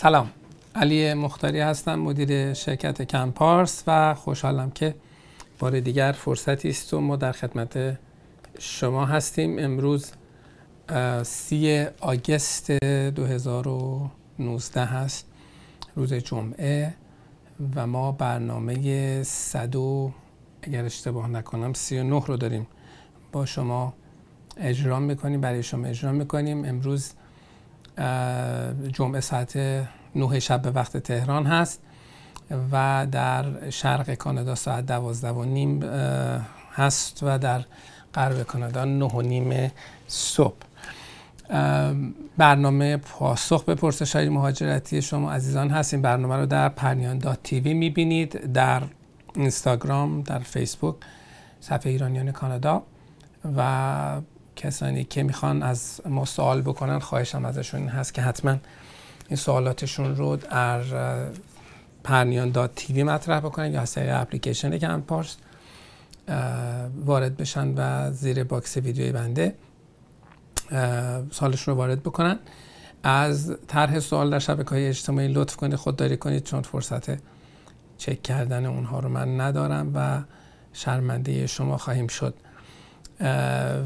سلام. علی مختاری هستم مدیر شرکت کمپارس و خوشحالم که بار دیگر فرصتی است و ما در خدمت شما هستیم. امروز سی آگست 2019 هست روز جمعه و ما برنامه 100 اگر اشتباه نکنم 39 رو داریم با شما اجرا می‌کنیم برای شما اجرا می‌کنیم. امروز جمعه ساعت 9 شب به وقت تهران هست و در شرق کانادا ساعت دوازده و نیم هست و در غرب کانادا نه و نیم صبح. برنامه پاسخ به پرسش های مهاجرتی شما عزیزان هست. این برنامه رو در پرنیان دات تیوی می‌بینید در اینستاگرام در فیسبوک صفحه ایرانیان کانادا و کسانی که می‌خوان از ما سوال بکنن خواهشم ازشون هست که حتما این سوالاتشون رو در پرنیان dot TV مطرح بکنن یا از طریق اپلیکیشن کمپ پارس وارد بشن و زیر باکس ویدیوی بنده سوالشون رو وارد بکنن. از طرح سوال در شبکه های اجتماعی لطف کنید خودداری کنید چون فرصت چک کردن اونها رو من ندارم و شرمنده شما خواهیم شد.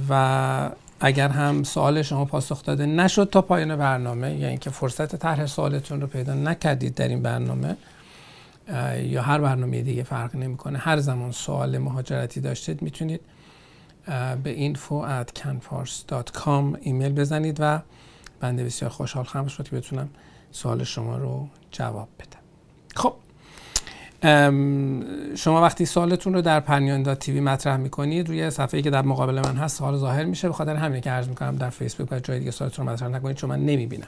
و اگر هم سوال شما پاسخ داده نشد تا پایان برنامه یا اینکه فرصت طرح سوالتون رو پیدا نکردید در این برنامه یا هر برنامه دیگه فرق نمی‌کنه هر زمان سوال مهاجرتی داشتید می‌تونید به info at canfars.com ایمیل بزنید و بنده بسیار خوشحال خواهم شد که بتونم سوال شما رو جواب بدم. خب. شما وقتی سوالتون رو در پرنیان تیوی مطرح می‌کنید روی صفحه که در مقابل من هست سوال ظاهر میشه. به خاطر همین که عرض می‌کنم در فیسبوک و جای دیگه سوالتون رو مطرح نکنید چون من نمی‌بینم.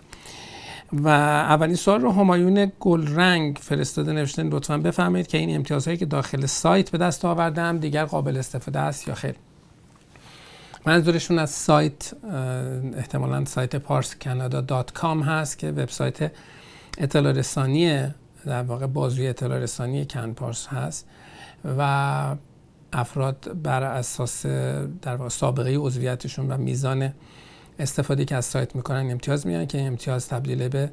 و اولین سوال رو همایون گلرنگ فرستاده نوشته لطفا بفهمید که این امتیازهایی که داخل سایت به دست آوردم دیگر قابل استفاده است یا خیر. منظورشون از سایت احتمالا سایت پارس کانادا هست که وبسایت اطلاع رسانی در واقع بازوی اطلاع رسانی کنپارس هست و افراد بر اساس در واقع سابقه عضویتشون و میزان استفاده که از سایت می‌کنن امتیاز میان که امتیاز تبدیل به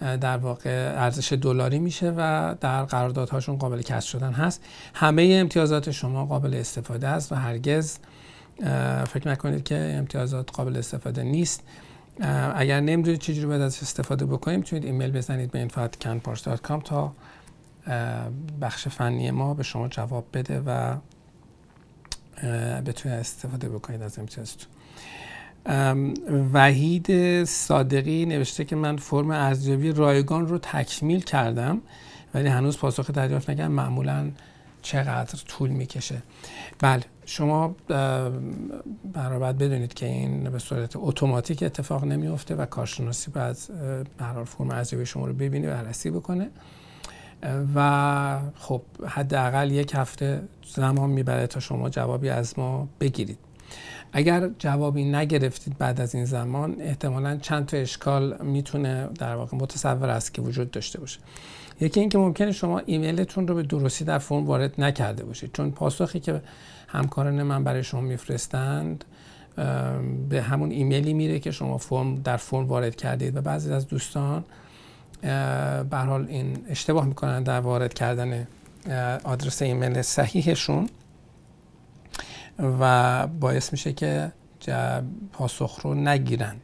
در واقع ارزش دلاری میشه و در قراردادهاشون قابل کسب شدن هست. همه امتیازات شما قابل استفاده است و هرگز فکر نکنید که امتیازات قابل استفاده نیست. اگر نمی‌دونید چجوری باید از استفاده بکنیم می‌تونید ایمیل بزنید به info@canpars.com تا بخش فنی ما به شما جواب بده و بتونید استفاده بکنید از امتیازتون. وحید صادقی نوشته که من فرم ارزیابی رایگان رو تکمیل کردم ولی هنوز پاسخ دریافت نکردم. معمولا چقدر طول می‌کشه؟ بله. شما باید بدونید که این به صورت اتوماتیک اتفاق نمیفته و کارشناسی باید برای فرم ارزیابی شما رو ببینه و بررسی بکنه. و خب حداقل یک هفته زمان می‌بره تا شما جوابی از ما بگیرید. اگر جوابی نگرفتید بعد از این زمان احتمالا چند تا اشکال می‌تونه در واقع متصور است که وجود داشته باشه. یکی اینکه ممکنه شما ایمیلتون رو به درستی در فرم وارد نکرده باشید چون پاسخی که همکاران من برای شما میفرستند. به همون ایمیلی میره که شما فرم در فرم وارد کردید و بعضی از دوستان به حال این اشتباه می‌کنن در وارد کردن آدرس ایمیل صحیحشون. و باعث میشه که پاسخ رو نگیرن.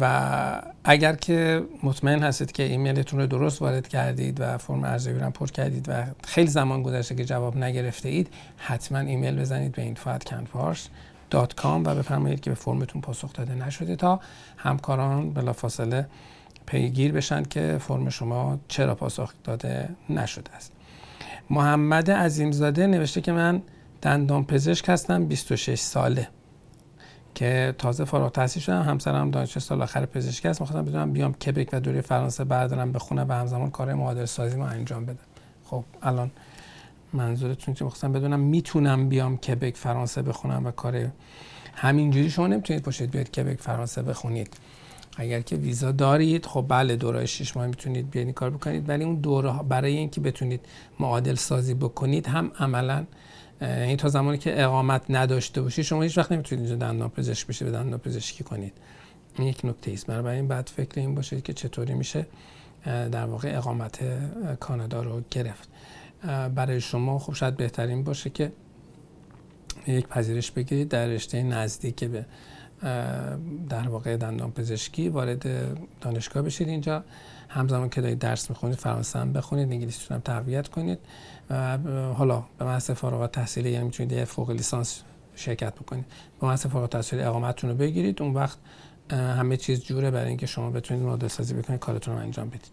و اگر که مطمئن هستید که ایمیلتون رو درست وارد کردید و فرم ارزیابی رو پر کردید و خیلی زمان گذشته که جواب نگرفته اید حتما ایمیل بزنید به info@canvas.com و بفرمایید که به فرمتون پاسخ داده نشده تا همکاران بلافاصله پیگیر بشن که فرم شما چرا پاسخ داده نشده است. محمد عظیمزاده نوشته که من دندان پزشک هستم 26 ساله. که تازه فارغ التحصیل شدم همسرم دانشجو سال آخر پزشکی است. می‌خواستم بدونم بیام کبک و دوره فرانسه بردارم بخونم و همزمان کار معادل سازی ما انجام بدم. خب الان منظورتون که می‌خواستم بدونم می‌تونم بیام کبک فرانسه بخونم و کار همینجوری شما نمی‌تونید پاشید بیاید کبک فرانسه بخونید. اگر که ویزا دارید خب بله دوره 6 ماه می‌تونید بیاید کار بکنید ولی اون دوره برای اینکه بتونید معادل سازی بکنید هم عملا این تا زمانی که اقامت نداشته باشی شما هیچ وقت نمی‌تونید اینجا دندان پزشک بشید و دندان پزشکی کنید. این یک نکته است این بعد فکر این باشید که چطوری میشه در واقع اقامت کانادا رو گرفت. برای شما خب شاید بهترین باشه که یک پذیرش بگیرید در رشته نزدیک به در واقع دندان پزشکی وارد دانشگاه بشید اینجا. همزمان که دارید درس می‌خونید فرانسه هم بخونید انگلیسیتون هم تقویت کنید و حالا به محض فارغ تحصیلی یعنی می‌تونید یه فوق لیسانس شرکت بکنید. به محض فارغ التحصیلی اقامتتون رو بگیرید اون وقت همه چیز جوره برای اینکه شما بتونید مدل سازی بکنید کارتون رو انجام بدید.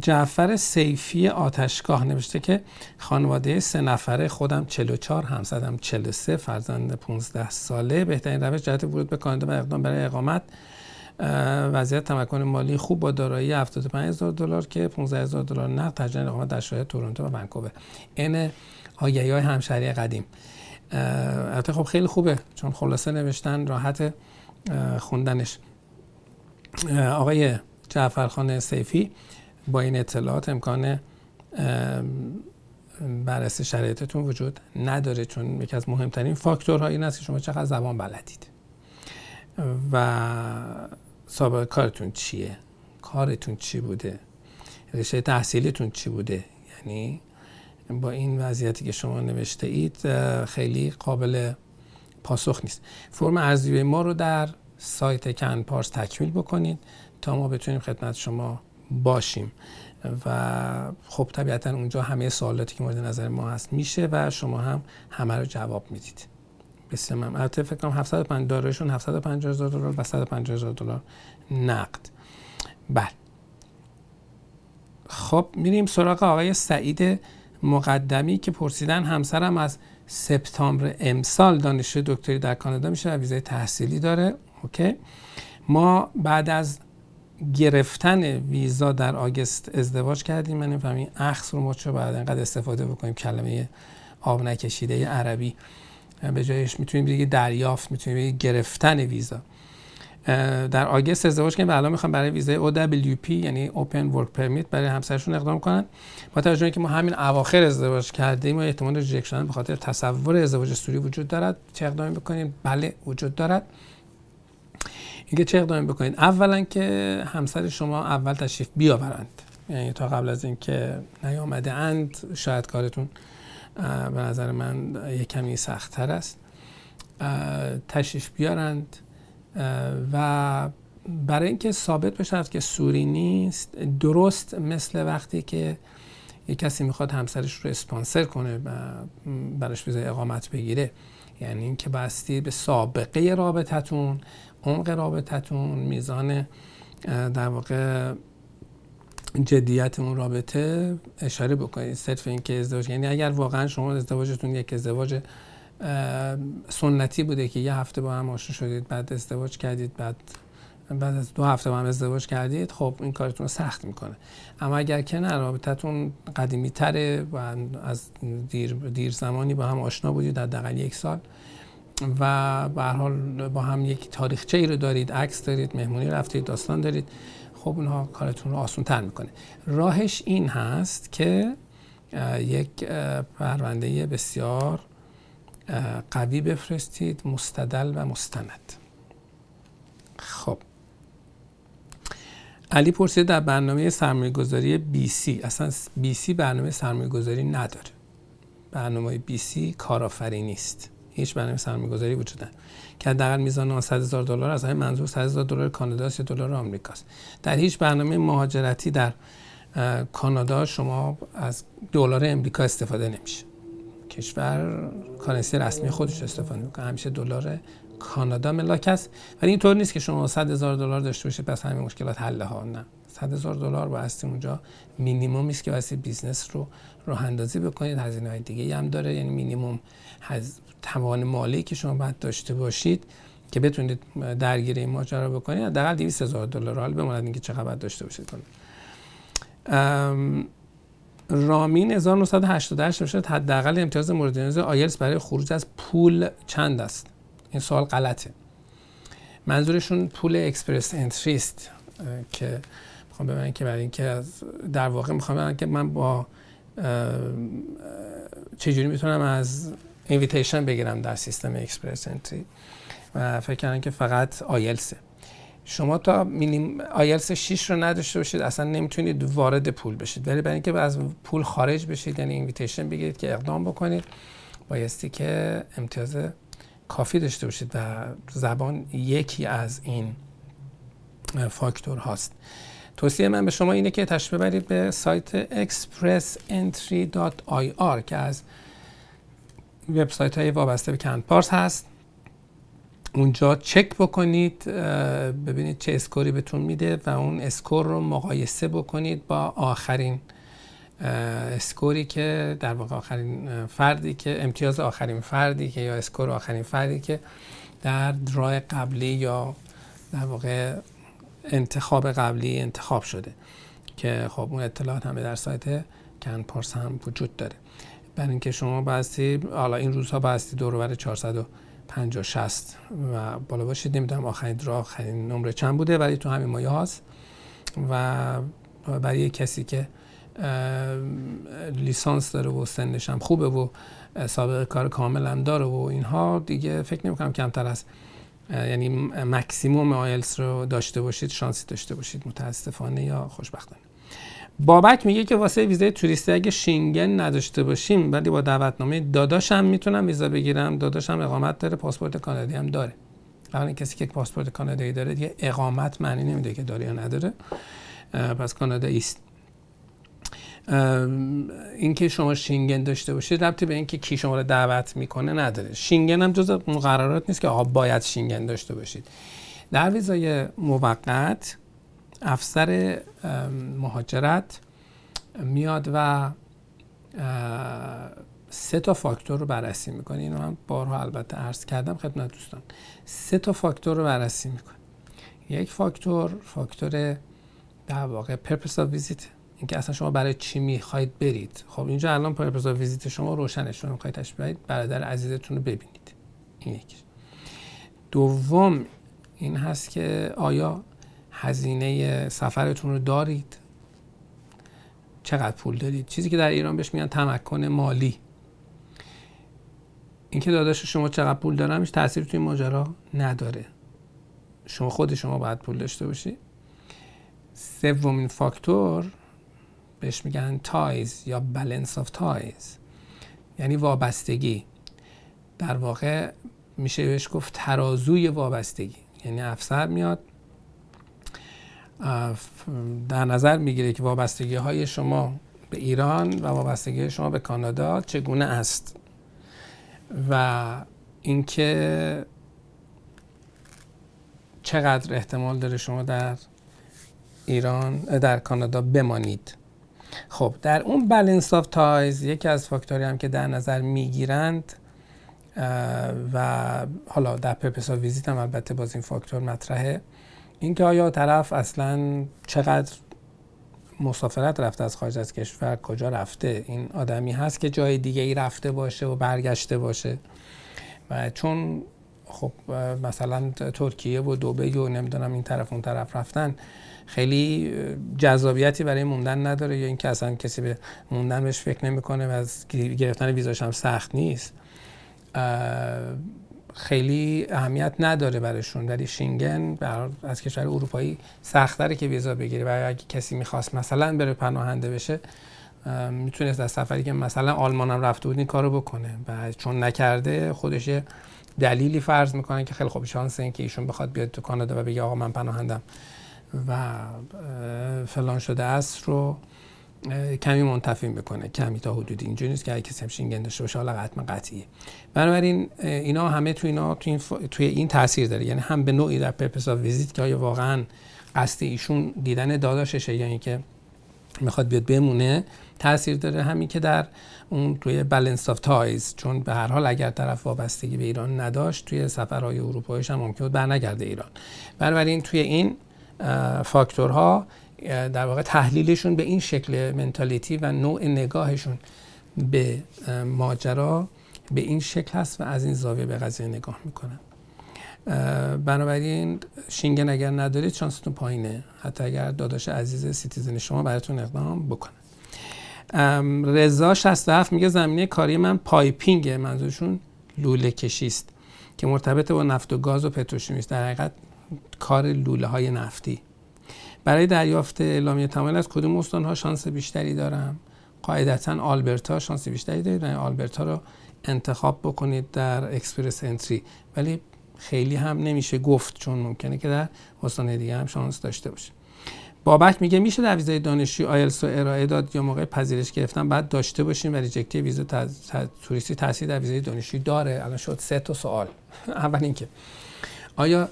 جعفر سیفی آتشگاه نوشته که خانواده سه نفره خودم 44 همسرم 43 فرزند 15 ساله بهترین روش جهت ورود به کانادا و اقدام برای اقامت. وضعیت تمکن مالی خوب با دارایی 75 هزار دلار که 15 هزار دلار نقد تجربه اقامت در شهر تورنتو و ونکوور. این آگهی های همشهری قدیم. البته خب خیلی خوبه چون خلاصه نوشتن راحت خوندنش. آقای جعفرخان سیفی با این اطلاعات امکان بررسی شرایطتون وجود نداره چون یکی از مهمترین فاکتورها این است که شما چقدر زبان بلدید. و سابقه کارتون چیه؟ کارتون چی بوده؟ رشته تحصیلیتون چی بوده؟ یعنی با این وضعیتی که شما نوشته اید خیلی قابل پاسخ نیست. فرم ارزیابی ما رو در سایت کن پارس تکمیل بکنید تا ما بتونیم خدمت شما باشیم. و خب طبیعتا اونجا همه سوالاتی که مورد نظر ما هست میشه و شما هم همه رو جواب می‌دید. بسیار ممنون. البته فکر کنم 750 دارایشون 750 هزار دلار و 150 هزار دلار نقد. بله. خب میریم سراغ آقای سعید مقدمی که پرسیدن همسرم از سپتامبر امسال دانشجوی دکتری در کانادا میشه و ویزای تحصیلی داره. اوکی. ما بعد از گرفتن ویزا در آگست ازدواج کردیم. من نمی‌فهمم اخص رو ما چه بعد انقدر استفاده بکنیم؟ کلمه آب نکشیده عربی. به جایش می‌تونیم بگیم دریافت می‌تونیم گرفتن ویزا. در August ازدواج کردیم و الان می‌خوام برای ویزای OWP یعنی Open Work Permit برای همسرشون اقدام کنن. با توجه اینکه ما همین اواخر ازدواج کردیم و احتمال rejection به خاطر تصور ازدواج صوری وجود دارد. چه اقدامی بکنیم؟ بله وجود دارد. اینکه چه اقدامی بکنید اولا که همسر شما اول تشریف بیاورند. یعنی تا قبل از اینکه نیامده اند شاید کارتون به نظر من یک کمی سختتر است. تشریف بیارند. و برای اینکه ثابت بشه که سوری نیست درست مثل وقتی که یک کسی می‌خواد همسرش رو اسپانسر کنه و براش ویزای اقامت بگیره. یعنی اینکه بستی به سابقه رابطتون عمق رابطتون میزان در واقع جدیت اون رابطه اشاره بکنید صرف اینکه ازدواج. یعنی اگر واقعا شما ازدواجتون یک ازدواج سنتی بوده که یه هفته با هم آشنا شدید بعد ازدواج کردید بعد بعد از دو هفته با هم ازدواج کردید خب این کارتون رو سخت می‌کنه. اما اگر که نه رابطتون قدیمی تره و از دیر, دیر زمانی با هم آشنا بودید دقیق یک سال و به حال با هم یک تاریخچه ای رو دارید عکس دارید مهمونی رفتید داستان دارید. خب اونها کارتون رو آسان تر می‌کنه. راهش این هست که یک پرونده بسیار قوی بفرستید مستدل و مستند. خب. علی پرسید در برنامه سرمایه گذاری سی اصلا سی برنامه سرمایه گذاری نداره. برنامه سی کارآفرینی است. هیچ برنامه سرمایه گذاری وجود نداره. که حداقل میزان 100 هزار دلار از همین منظور 100 هزار دلار کانادا یا دلار آمریکاست. در هیچ برنامه مهاجرتی در کانادا شما از دلار امریکا استفاده نمیشه. کشور currency رسمی خودش استفاده می‌کنه. همیشه دلار کانادا ملاک است. ولی اینطور نیست که شما 100 هزار دلار داشته باشید پس همین مشکلات حله ها. نه. 100 هزار دلار هستی اونجا مینیمم است که واسه business رو راه اندازی بکنید. هزینه های دیگه هم داره. یعنی مینیمم توان مالی که شما باید داشته باشید که بتونید درگیر این ماجرا بکنید حداقل 200 هزار دلار. حال بماند اینکه چقدر باید داشته باشید. رامین 1988 باشد حداقل امتیاز مورد نیاز آیلتس برای خروج از pool چند است؟ این سوال غلطه. منظورشون pool Express Entry است که می‌خوام ببینم که برای اینکه از در واقع می‌خوام ببینم که من با چجوری می‌تونم از invitation بگیرم در سیستم Express Entry. و فکر کردم که فقط آیلتسه شما تا مینیم آیلس 6 رو نداشته باشید اصلا نمی‌تونید وارد pool بشید. ولی برای اینکه از pool خارج بشید یعنی invitation بگیرید که اقدام بکنید بایستی که امتیاز کافی داشته باشید و زبان یکی از این فاکتور هاست. توصیه من به شما اینه که تشریف ببرید به سایت expressentry.ir که از وبسایت های وابسته به کمپ پارس هست. اونجا چک بکنید ببینید چه score ی بهتون میده و اون score رو مقایسه بکنید با آخرین score ی که در واقع آخرین فردی که امتیاز آخرین فردی که یا score آخرین فردی که در draw ی قبلی یا در واقع انتخاب قبلی انتخاب شده که خب اون اطلاعات همه در سایت کن پارس هم وجود داره. برای اینکه شما باستی حالا این روزها باستی دور بر 450 60 و بالا باشید. نمی‌دونم آخرین درا آخرین نمره چند بوده ولی تو همین مایه هاست. و برای کسی که لیسانس داره و سنش هم خوبه و سابقه کار کامل هم داره و اینها دیگه فکر نمی کنم کمتر از یعنی مکسیموم آیلس رو داشته باشید شانسی داشته باشید متاسفانه یا خوشبختانه. بابک میگه که واسه ویزای توریستی اگه شینگن نداشته باشیم ولی با دعوتنامه داداشم می‌تونم ویزا بگیرم. داداشم اقامت داره پاسپورت کانادی هم داره. اولا کسی که پاسپورت کانادایی داره دیگه اقامت معنی نمیده که داره یا نداره. پس کانادا است اینکه شما شینگن داشته باشید ربطی به اینکه کی شما رو دعوت می‌کنه نداره. شینگن هم جز مقررات نیست که آقا باید شینگن داشته باشید. در ویزای موقت افسر مهاجرت میاد و سه تا فاکتور رو بررسی می‌کنه. اینو من بارها البته عرض کردم خدمت دوستان. سه تا فاکتور رو بررسی می‌کنه. یک فاکتور فاکتور در واقع purpose of visit اینکه اصلا شما برای چی می‌خواید برید. خب اینجا الان purpose of visit شما روشنه. شما می‌خواید تشبیه برادر عزیزتون رو ببینید. این یکی دوم این هست که آیا هزینه سفرتون رو دارید؟ چقدر پول دارید؟ چیزی که در ایران بهش میگن تمکن مالی. اینکه داداش شما چقدر پول دارم هیچ تاثیر توی ماجرا نداره. شما خود شما باید پول داشته باشی. سومین فاکتور بهش میگن ties یا balance of ties یعنی وابستگی. در واقع میشه بهش گفت ترازوی وابستگی. یعنی افسر میاد در نظر می‌گیره که وابستگی های شما به ایران و وابستگی شما به کانادا چگونه است؟ و اینکه چقدر احتمال داره شما در ایران در کانادا بمانید؟ خب در اون balance of ties یکی از فاکتوری هم که در نظر می‌گیرند و حالا در purpose visit هم البته باز این فاکتور مطرحه اینکه آیا طرف اصلا چقدر مسافرت رفته از خارج از کشور کجا رفته؟ این آدمی هست که جای دیگه ای رفته باشه و برگشته باشه. و چون خب مثلا ترکیه و دوبی و نمی‌دونم این طرف اون طرف رفتن خیلی جذابیتی برای موندن نداره یا اینکه اصلا کسی به موندن بهش فکر نمی‌کنه و از گرفتن ویزاش هم سخت نیست. خیلی اهمیت نداره برایشون. ولی شینگن از کشور اروپایی سختره که ویزا بگیره و اگه کسی می‌خواست مثلا بره پناهنده بشه می‌تونست از سفری که مثلا آلمان هم رفته بود این کارو بکنه. و چون نکرده خودش دلیلی فرض می‌کنه که خیلی خوب شانس این که ایشون بخواد بیاد تو کانادا و بگه آقا من پناهندم و فلان شده است رو کمی منتفی می‌کنه. کمی تا حدودی. اینجوری نیست که اگه کسی هم شینگن داشته باشه حالا حتما قطعیه. بنابراین اینا همه تو اینا تو این, توی این تاثیر داره. یعنی هم به نوعی در purpose of visit که آیا واقعا قصد ایشون دیدن داداششه یا اینکه می‌خواد بیاد بمونه تاثیر داره همین که در اون توی balance of ties چون به هر حال اگر طرف وابستگی به ایران نداشت توی سفرهای اروپاییش هم ممکن بود برنگرده ایران. بنابراین توی این فاکتورها در واقع تحلیلشون به این شکل mentality و نوع نگاهشون به ماجرا به این شکل هست و از این زاویه به قضیه نگاه می‌کنن. بنابراین شینگن اگر ندارید شانستون پایینه. حتی اگر داداش عزیز citizen شما براتون اقدام بکنه. رضا 67 میگه زمینه کاری من piping ه منظورشون لوله کشی است که مرتبط با نفت و گاز و پتروشیمی است. در حقیقت کار لوله های نفتی. برای دریافت اعلامیه تمایل از کدوم استان ها شانس بیشتری دارم؟ قاعدتا آلبرتا شانس بیشتری دارید. و آلبرتا رو انتخاب بکنید در Express Entry. ولی خیلی هم نمیشه گفت چون ممکنه که در استان دیگه هم شانس داشته باشه. بابک میگه میشه در ویزای دانشجوی آیلتس رو ارائه داد. یا موقع پذیرش گرفتن بعد داشته باشیم. و reject ی ویزا توریستی تاثیر در ویزای دانشجویی داره. الان شد سه تا سوال. اول اینکه آیا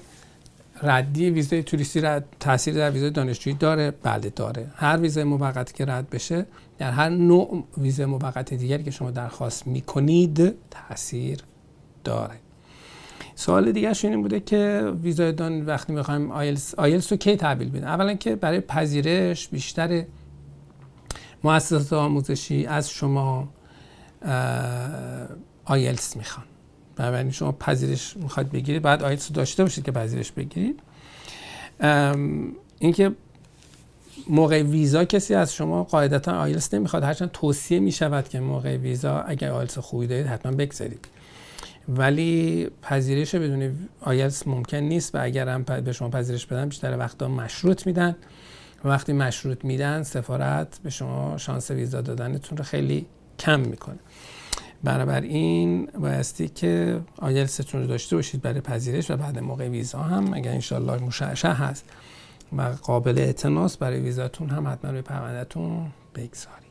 ردی ویزای توریستی رد تاثیر در ویزای دانشجویی داره؟ بله داره. هر ویزای موقتی که رد بشه در هر نوع ویزای موقت دیگری که شما درخواست می‌کنید تاثیر داره. سوال دیگه این بوده که ویزای دان وقتی می‌خوایم آیلس آیلس رو کی تحویل بدیم؟ اولا که برای پذیرش بیشتر مؤسسات آموزشی از شما آیلتس می‌خوان. بنابراین شما پذیرش می‌خواد بگیرید. بعد آیلتس داشته باشید که پذیرش بگیرید. اینکه موقع ویزا کسی از شما قاعدتا آیلتس نمی‌خواد. هرچند توصیه می‌شود که موقع ویزا اگر آیلتس خوبی دارید حتما بگذارید. ولی پذیرش بدون آیلتس ممکن نیست و اگر هم به شما پذیرش بدن بیشتر وقتا مشروط میدن. و وقتی مشروط میدن سفارت به شما شانس ویزا دادنتون رو خیلی کم می‌کنه. این بایستی که آیلستون رو داشته باشید برای پذیرش و بعد موقع ویزا هم اگر انشالله مشعشع هست و قابل اعتناس برای ویزاتون هم حتما روی پروندهتون بگذارید.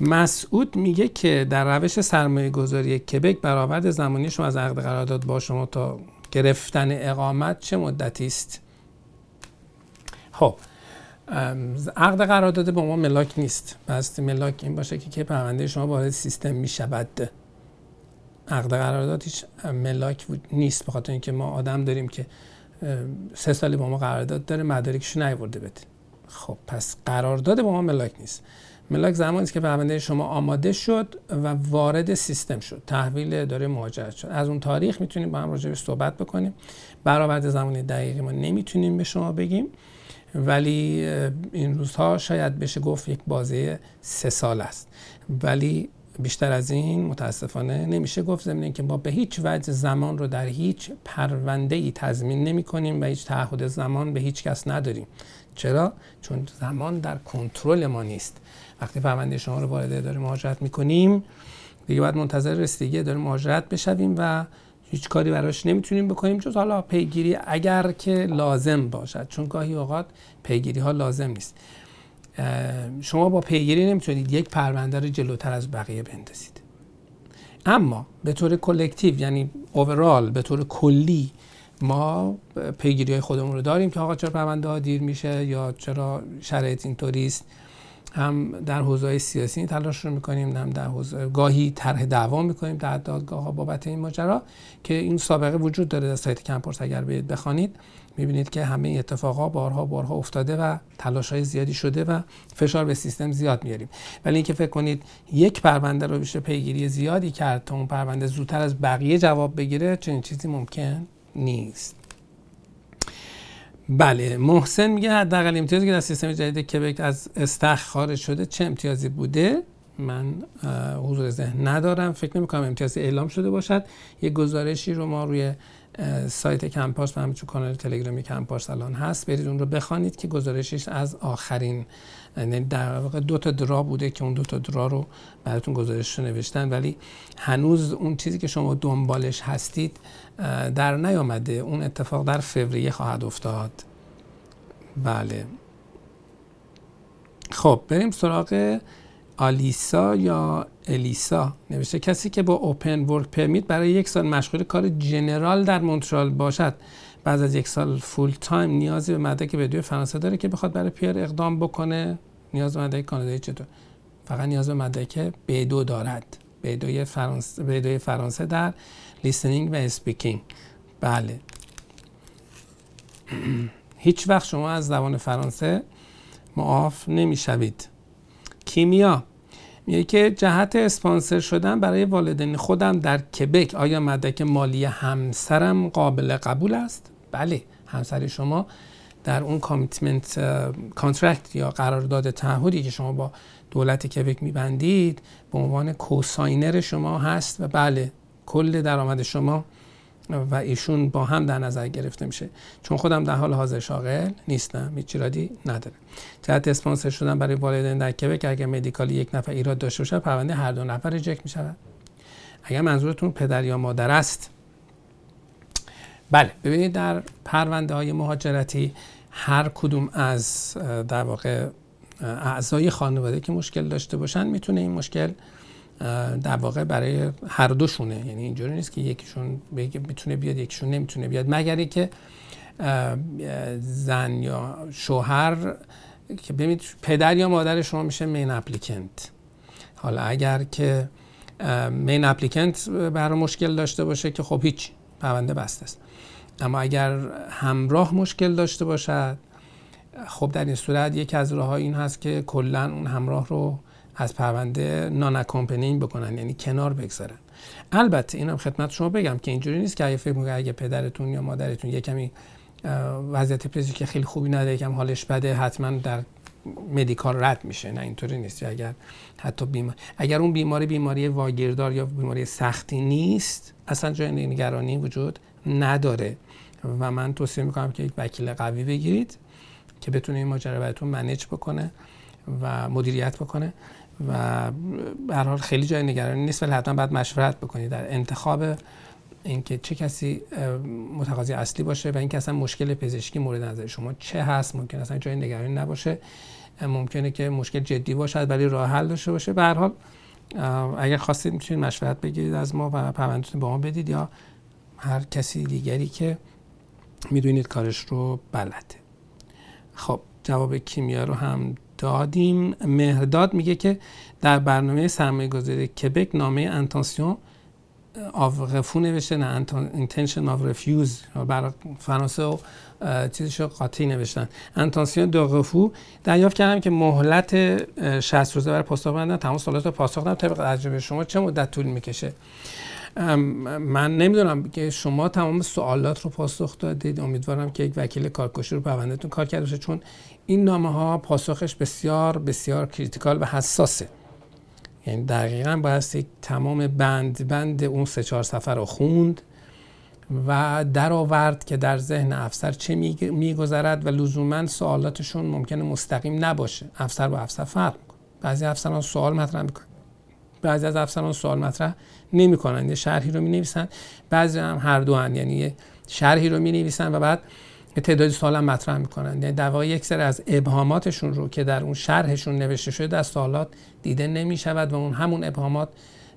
مسعود میگه که در روش سرمایه گذاری کبک برآورد زمانی شما از عقد قرارداد با شما تا گرفتن اقامت چه مدتی است؟ خب عقد قرارداد با ما ملاک نیست. بس ملاک این باشه که که پرونده شما وارد سیستم می شود عقد قرارداد هیچ ملاک نیست به خاطر اینکه ما آدم داریم که سه سالی با ما قرارداد داره مدارکش نیورده بده. خب پس قرارداد با ما ملاک نیست. ملاک زمانی است که پرونده شما آماده شد و وارد سیستم شد. تحویل داره مهاجرت شد. از اون تاریخ می‌تونیم با هم راجع صحبت بکنیم. برآورد زمانی دقیقی ما نمی‌تونیم به شما بگیم. ولی این روزها شاید بشه گفت یک بازه سه سال است. ولی بیشتر از این متاسفانه نمیشه گفت زمین که ما به هیچ وجه زمان رو در هیچ پرونده ای تضمین نمی کنیم و هیچ تعهد زمان به هیچ کس نداریم. چرا؟ چون زمان در کنترل ما نیست. وقتی پرونده شما رو وارد اداره مهاجرت می‌کنیم دیگه باید منتظر رسیدگی اداره مهاجرت بشویم و هیچ کاری براش نمی‌تونیم بکنیم. جز حالا پیگیری اگر که لازم باشد. چون گاهی اوقات پیگیری ها لازم نیست. شما با پیگیری نمی‌تونید یک پرونده رو جلوتر از بقیه بندازید. اما به طور کلکتیو یعنی اوورال به طور کلی ما پیگیری های خودمون رو داریم که آقا چرا پرونده ها دیر میشه یا چرا شرایط اینطوری است هم در حوزه سیاسی تلاش رو می‌کنیم هم در حوزه گاهی طرح دعوا می‌کنیم در دادگاه ها بابت این ماجرا که این سابقه وجود داره در سایت کمپورس اگر برید بخوانید می‌بینید که همه اتفاقا بارها بارها افتاده و تلاش های زیادی شده و فشار به سیستم زیاد میاریم ولی اینکه فکر کنید یک پرونده رو بیشه پیگیری زیادی کرد تا اون پرونده زودتر از بقیه جواب بگیره چنین چیزی ممکن نیست. بله محسن میگه حداقل امتیازی که در سیستم جدید کبک از استخ خارج شده چه امتیازی بوده؟ من حضور ذهن ندارم. فکر نمی کنم امتیازی اعلام شده باشد. یه گزارشی رو ما روی سایت کمپاس و همچون کانال تلگرامی کمپاس الان هست. برید اون رو بخوانید که گزارشش از آخرین یعنی در واقع دو تا درا بوده که اون دو تا درا رو براتون گزارش رو نوشتن. ولی هنوز اون چیزی که شما دنبالش هستید در نیامده. اون اتفاق در فوریه خواهد افتاد. بله. خب بریم سراغ آلیسا یا الیسا؟ نوشته کسی که با open work permit برای یک سال مشغول کار general در مونترال باشد. بعد از یک سال full time نیازی به مدرک به فرانسه داره که بخواد برای PR اقدام بکنه. نیاز به مدرک کانادایی چطور؟ فقط نیاز به مدرک B2 دارد. B2 فرانسه, فرانسه در listening و speaking بله. هیچ وقت شما از زبان فرانسه معاف نمی‌شوید. کیمیا. میگه که جهت اسپانسر شدن برای والدین خودم در کبک. آیا مدرک مالی همسرم قابل قبول است؟ بله همسر شما در اون commitment contract یا قرارداد تعهدی که شما با دولت کبک میبندید به عنوان co-signer شما هست و بله کل درآمد شما و ایشون با هم در نظر گرفته میشه. چون خودم در حال حاضر شاغل نیستم. هیچ ایرادی نداره جهت اسپانسر شدن برای والدین در کبک اگر مدیکالی یک نفر ایراد داشته باشه پرونده هر دو نفر ریجکت می‌شود. اگر منظورتون پدر یا مادر است. بله ببینید در پرونده های مهاجرتی هر کدوم از در واقع اعضای خانواده که مشکل داشته باشن می‌تونه این مشکل در واقع برای هر دوشونه. یعنی اینجوری نیست که یکیشون می‌تونه بیاد یکیشون نمی‌تونه بیاد. مگر که زن یا شوهر که ببینید پدر یا مادر شما میشه مین اپلیکنت حالا اگر که مین اپلیکنت برای مشکل داشته باشه که خب هیچ پرونده بسته است. اما اگر همراه مشکل داشته باشد خب در این صورت یکی از راه این هست که کلا اون همراه رو از پرونده non-accompanying بکنن یعنی کنار بگذارن. البته اینم خدمت شما بگم که اینجوری نیست که اگه فکر اگه پدرتون یا مادرتون یه کمی وضعیت پزشکی خیلی خوبی نداره یکم حالش بده حتما در medical رد میشه. نه اینطوری نیست. اگر حتی بیمار اگر اون بیماری بیماری واگیردار یا بیماری سختی نیست اصلا جای نگرانی وجود نداره. و من توصیه می‌کنم که یک وکیل قوی بگیرید که بتونه این ماجرا براتون منیج بکنه و مدیریت بکنه. و به حال خیلی جای نگرانی نیست ولی حتما باید مشورت بکنید در انتخاب اینکه چه کسی متقاضی اصلی باشه و اینکه اصلا مشکل پزشکی مورد نظر شما چه هست. ممکن اصلا جای نگرانی نباشه. ممکنه که مشکل جدی باشد ولی راه حل داشته باشه. به هر حال اگر خواستید می‌تونید مشورت بگیرید از ما و پروندهتون به ما بدید یا هر کسی دیگری که می‌دونید کارش رو بلده. خب جواب کیمیا رو هم دادیم. مهرداد میگه که در برنامه سرمایه گذاری کبک نامه intention of نوشته نه intention of refuse برای فرانسه و چیزشو قاطی نوشتن. intention de refus. دریافت کردم که مهلت 60 روزه برای پاسخ بدن تمام سوالات پاسخ دادم. طبق تجربه شما چه مدت طول می‌کشه؟ من نمی‌دونم که شما تمام سوالات رو پاسخ دادید. امیدوارم که یک وکیل کارکشی رو پروندهتون کار کرده باشه چون این نامه ها پاسخش بسیار بسیار کریتیکال و حساسه. یعنی دقیقا باید تمام بند بند اون سه چهار سفر رو خوند و در آورد که در ذهن افسر چه میگذرد و لزوما سوالاتشون ممکنه مستقیم نباشه. افسر با افسر فرق بعضی افسران سوال مطرح می‌کنن. بعضی از افسران سوال مطرح نمی‌کنن. یه شرحی رو می نویسن بعضی هم هر دو هن. یعنی یه شرحی رو می نویسن و بعد یه تعدادی سوال هم مطرح می‌کنن. یعنی در یک سر از ابهاماتشون رو که در اون شرحشون نوشته شده در سوالات دیده نمی شود و اون همون ابهامات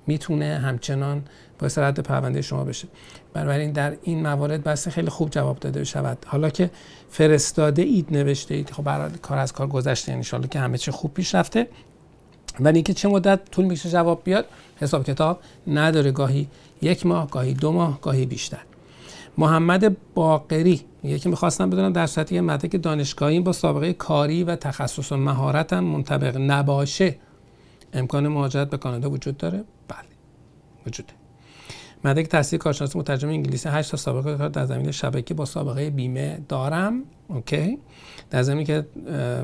می‌تونه همچنان باعث رد پرونده شما بشه. بنابراین در این موارد بس خیلی خوب جواب داده شود. حالا که فرستاده اید نوشته اید خب برای کار از کار گذشته یعنی که همه چی خوب پیش رفته. ولی اینکه چه مدت طول میشه جواب بیاد حساب کتاب نداره. گاهی یک ماه گاهی دو ماه گاهی بیشتر. محمد باقری یکی می‌خواستم بدونم در صورتی که مدرک دانشگاهی با سابقه کاری و تخصص و مهارتم منطبق نباشه امکان مهاجرت به کانادا وجود داره؟ بله وجوده. مدرک تحصیل کارشناسی مترجم انگلیسی 8 تا سابقه کار در زمینه شبکه با سابقه بیمه دارم. اوکی. در زمینی که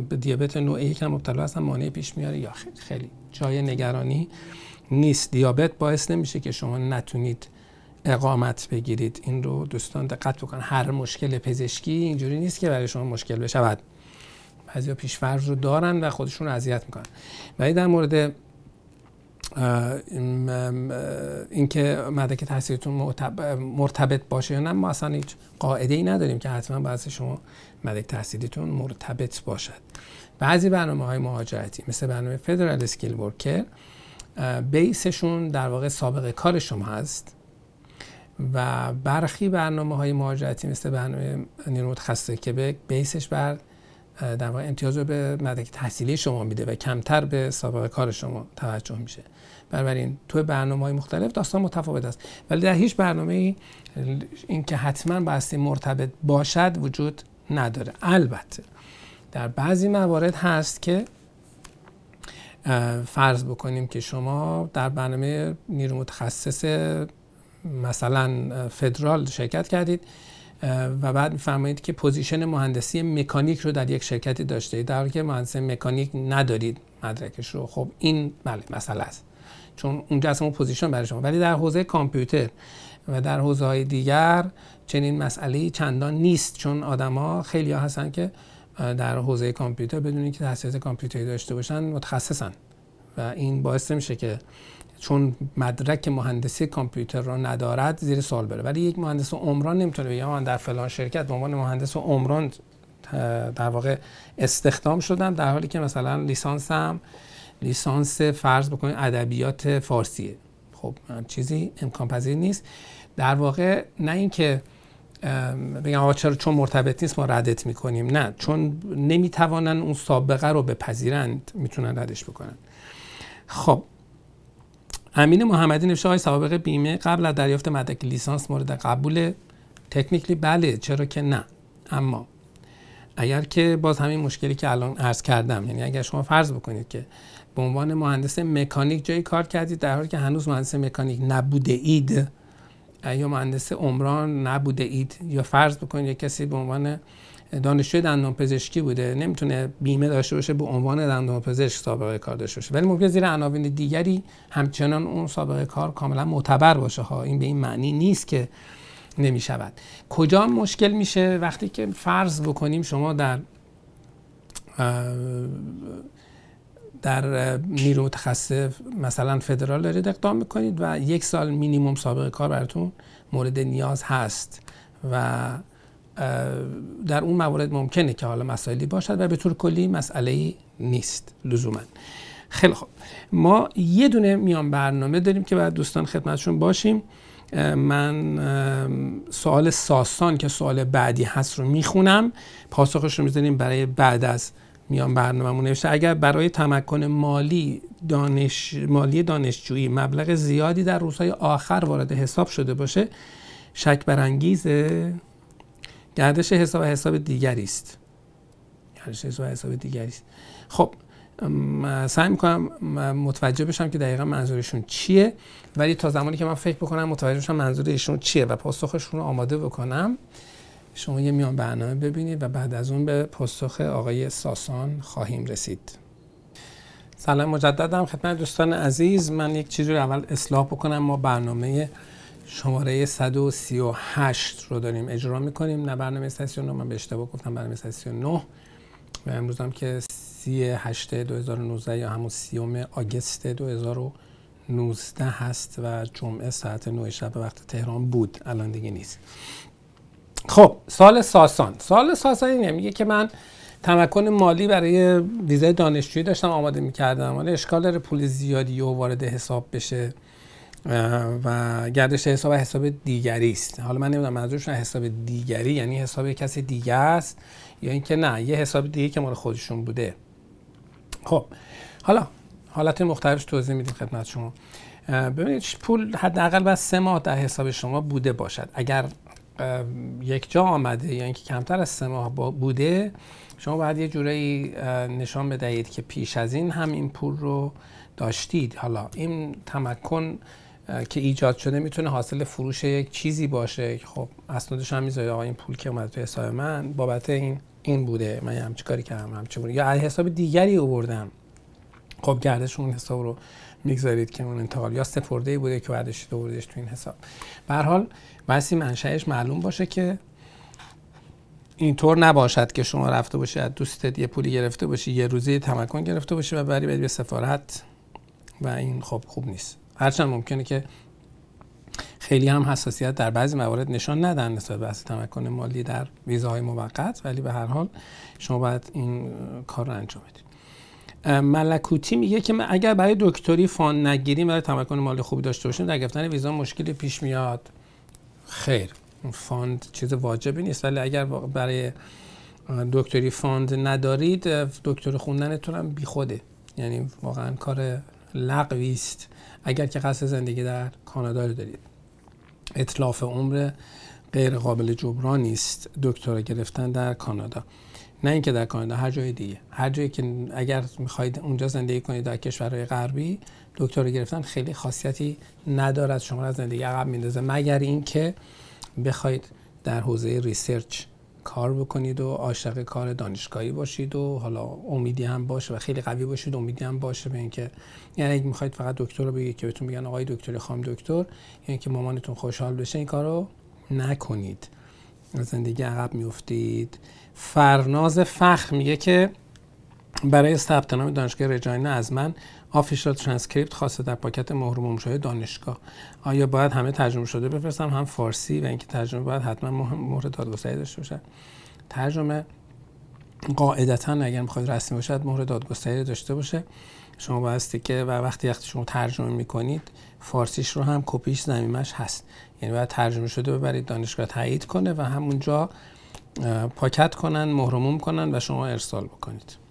به دیابت نوع یک هم مبتلا هستم مانع پیش میاره یا خیلی جای نگرانی نیست. دیابت باعث نمیشه که شما نتونید اقامت بگیرید. این رو دوستان دقت بکنن. هر مشکل پزشکی اینجوری نیست که برای شما مشکل بشود. بعضیا پیشفرض رو دارن و خودشون رو اذیت می‌کنن. ولی در مورد اینکه مدرک تحصیلتون مرتبط باشه یا نه ما اصلا هیچ قاعده ای نداریم که حتما باعث شما مدرک تحصیلیتون مرتبط باشد. بعضی برنامه های مهاجرتی مثل برنامه فدرال اسکیل ورکر بیسشون در واقع سابقه کار شما هست و برخی برنامه های مهاجرتی مثل برنامه نیرو متخصص کبک بیسش بر در واقع امتیاز رو به مدرک تحصیلی شما میده و کمتر به سابقه کار شما توجه میشه. بنابراین تو برنامه های مختلف داستان متفاوت است. ولی در هیچ برنامه این که حتما بایستی مرتبط باشد وجود نداره. البته در بعضی موارد هست که فرض بکنیم که شما در برنامه نیرو متخصص مثلا فدرال شرکت کردید. و بعد میفرمایید که position مهندسی مکانیک رو در یک شرکتی داشته در حالی که مهندسی مکانیک ندارید مدرکش رو. خب این بله مسئله است. چون اونجا اصلا position برای شما. ولی در حوزه کامپیوتر و در حوزه های دیگر چنین مسئله چندان نیست. چون آدما خیلی ها هستن که در حوزه کامپیوتر بدون که تحصیلات کامپیوتری داشته باشن متخصصن. و این باعث میشه که چون مدرک مهندسی کامپیوتر رو ندارد زیر سوال بره. ولی یک مهندس عمران نمی‌تونه بگه من در فلان شرکت به عنوان مهندس عمران در واقع استخدام شدم در حالی که مثلا لیسانس هم لیسانس فرض بکنید ادبیات فارسیه. خب چیزی امکان پذیر نیست. در واقع نه اینکه بگم آقا چرا چون مرتبط نیست ما ردت می‌کنیم. نه چون نمی‌توانن اون سابقه رو بپذیرند می‌تونن ردش بکنن. خب امین محمدی نوشته های سابقه بیمه قبل از دریافت مدرک لیسانس مورد قبول تکنیکلی بله چرا که نه. اما اگر که باز همین مشکلی که الان عرض کردم یعنی اگر شما فرض بکنید که به عنوان مهندس مکانیک جایی کار کردید در حالی که هنوز مهندس مکانیک نبوده اید یا مهندس عمران نبوده اید یا فرض بکنید یک کسی به عنوان دانشجوی دندان پزشکی بوده نمی‌تونه بیمه داشته باشه به عنوان دندان پزشک سابقه کار داشته باشه. ولی ممکن زیر عناوین دیگری همچنان اون سابقه کار کاملا معتبر باشه ها. این به این معنی نیست که نمی شود کجا مشکل میشه؟ وقتی که فرض بکنیم شما در در نیرو متخصص مثلا فدرال دارید اقدام می‌کنید و یک سال مینیموم سابقه کار براتون مورد نیاز هست و در اون موارد ممکنه که حالا مسائلی باشد و به طور کلی مسئله نیست لزوما. خیلی خوب. ما یه دونه میان برنامه داریم که بعد دوستان خدمتشون باشیم. من سوال ساسان که سوال بعدی هست رو می‌خونم. پاسخش رو می‌ذاریم برای بعد از میان برنامه نوشته اگر برای تمکن مالی دانش مالی دانشجویی مبلغ زیادی در روزهای آخر وارد حساب شده باشه شک برانگیزه. گردش حساب حساب دیگری است. گردش حساب حساب دیگری است. خب سعی می‌کنم متوجه بشم که دقیقا منظورشون چیه. ولی تا زمانی که من فکر بکنم متوجه بشم منظورشون چیه و پاسخشون رو آماده بکنم. شما یه میان برنامه ببینید و بعد از اون به پاسخ آقای ساسان خواهیم رسید. سلام مجددم. خدمت دوستان عزیز من یک چیزی رو اول اصلاح بکنم. ما برنامه شماره 138 رو داریم اجرا می‌کنیم. نه برنامه 139 من به اشتباه گفتم برنامه 139 و امروز هم که 38 2019 یا همون 30 آگست 2019 هست و جمعه ساعت 9 شب وقت تهران بود. الان دیگه نیست. خب سال ساسان. سال ساسان اینه میگه که من تمکن مالی برای ویزای دانشجویی داشتم آماده می‌کردم. ولی اشکال داره پول زیادی و وارد حساب بشه. و گردش حساب حساب دیگری است. حالا من نمی‌دونم منظورشون حساب دیگری یعنی حساب کسی دیگه است یا اینکه نه یه حساب دیگه که مال خودشون بوده. خب حالا حالت مختلفش توضیح میدیم خدمت شما. ببینید پول حداقل بس سه ماه در حساب شما بوده باشد. اگر یک جا آمده یا اینکه کمتر از سه ماه بوده شما باید یه جورایی نشان بدهید که پیش از این هم این پول رو داشتید. حالا این تمکن که ایجاد شده می‌تونه حاصل فروش یک چیزی باشه. خب اسنادش هم می‌ذاره آقا این پول که اومده تو حساب من بابت این این بوده. من همچی کاری کردم همچی بوده. یا حساب دیگری آوردم. خب گردش اون حساب رو می‌گذارید که اون انتقال. یا سپرده ای بوده که بعدش آوردش تو این حساب. به حال بسی منشأش معلوم باشه که اینطور نباشد که شما رفته باشی از دوستت یه پولی گرفته باشی یه روزی تمکن گرفته باشی و بری به سفارت. و این خب خوب نیست. هرچند ممکنه که خیلی هم حساسیت در بعضی موارد نشان ندن نسبت به تمکن مالی در ویزاهای موقت ولی به هر حال شما باید این کار رو انجام بدید. ملکوتی میگه که اگر برای دکتری fund نگیریم ولی تمکن مالی خوبی داشته باشیم در گرفتن ویزا مشکلی پیش میاد. خیر fund چیز واجبی نیست ولی اگر برای دکتری fund ندارید دکتر خوندنتون هم بیخوده. یعنی واقعا کار لغوی است. اگر که قصد زندگی در کانادا رو دارید. اتلاف عمر غیر قابل جبران نیست دکترا گرفتن در کانادا. نه اینکه در کانادا هر جای دیگه. هر جایی که اگر می‌خواید اونجا زندگی کنید در کشورهای غربی دکترا گرفتن خیلی خاصیتی ندارد. شما را زندگی عقب میندازه. مگر اینکه بخواید در حوزه ریسرچ کار بکنید و عاشق کار دانشگاهی باشید و حالا امیدی هم باشه و خیلی قوی باشید امیدی هم باشه به اینکه یعنی اگه می‌خواید فقط دکتر رو بگید که بهتون میگن آقای دکتر خام دکتر یعنی که مامانتون خوشحال بشه این کارو نکنید. زندگی عقب میفتید فرناز فخر میگه که برای ثبت نام دانشگاه رجاینا از من آفیشال ترانسکریپت خواسته در پاکت مهر شده دانشگاه. آیا باید همه ترجمه شده بفرستم؟ هم فارسی و اینکه ترجمه باید حتما مهر دادگستری داشته باشه ترجمه قاعدتا اگر می‌خواید رسمی باشد مهر دادگستری داشته باشه. شما بایستی که و وقتی وقتی شما ترجمه می‌کنید فارسیش رو هم کپیش زمیمش هست. یعنی باید ترجمه شده ببرید دانشگاه تایید کنه و همونجا پاکت کنن مهرموم کنن و شما ارسال بکنید.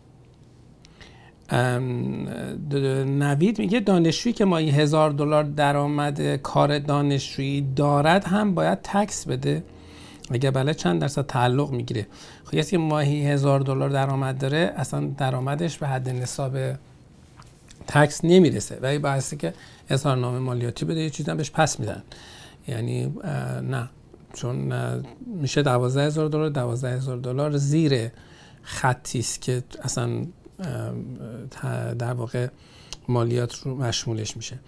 نوید میگه دانشجویی که ماهی هزار دلار درآمد کار دانشجویی دارد هم باید تکس بده. اگه بله چند درصد تعلق می‌گیره؟ خب که ماهی هزار دلار درآمد داره اصلا درآمدش به حد نصاب تکس نمی‌رسه. ولی باعثی که نامه مالیاتی بده یه چیزی هم بهش پس میدن. یعنی نه. چون میشه دوازده هزار دلار دوازده هزار دلار زیر خطی است که اصلا در واقع مالیات رو مشمولش میشه.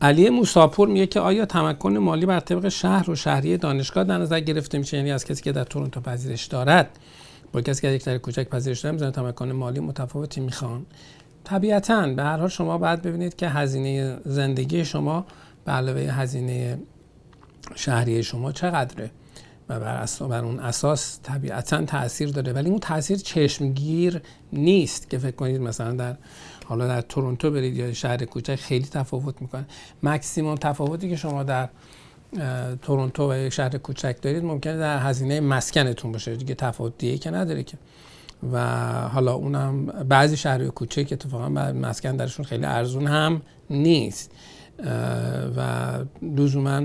علی موساپور میگه که آیا تمکن مالی بر طبق شهر و شهری دانشگاه در نظر گرفته میشه؟ یعنی از کسی که در تورنتو پذیرش دارد. با کسی که یک در کوچک پذیرش داره می‌زنه تمکن مالی متفاوتی می‌خوان. طبیعتا به هر حال شما باید ببینید که هزینه زندگی شما به علاوه هزینه شهری شما چقدره. و بر, اساس بر اون اساس طبیعتا تاثیر داره. ولی اون تاثیر چشمگیر نیست که فکر کنید مثلا در حالا در تورنتو برید یا شهر کوچک خیلی تفاوت می‌کنه. مکسیموم تفاوتی که شما در تورنتو و یک شهر کوچک دارید ممکنه در هزینه مسکنتون باشه. دیگه تفاوت دیگه که نداره که. و حالا اونم بعضی شهر کوچک اتفاقا مسکن درشون خیلی ارزون هم نیست. و لزوما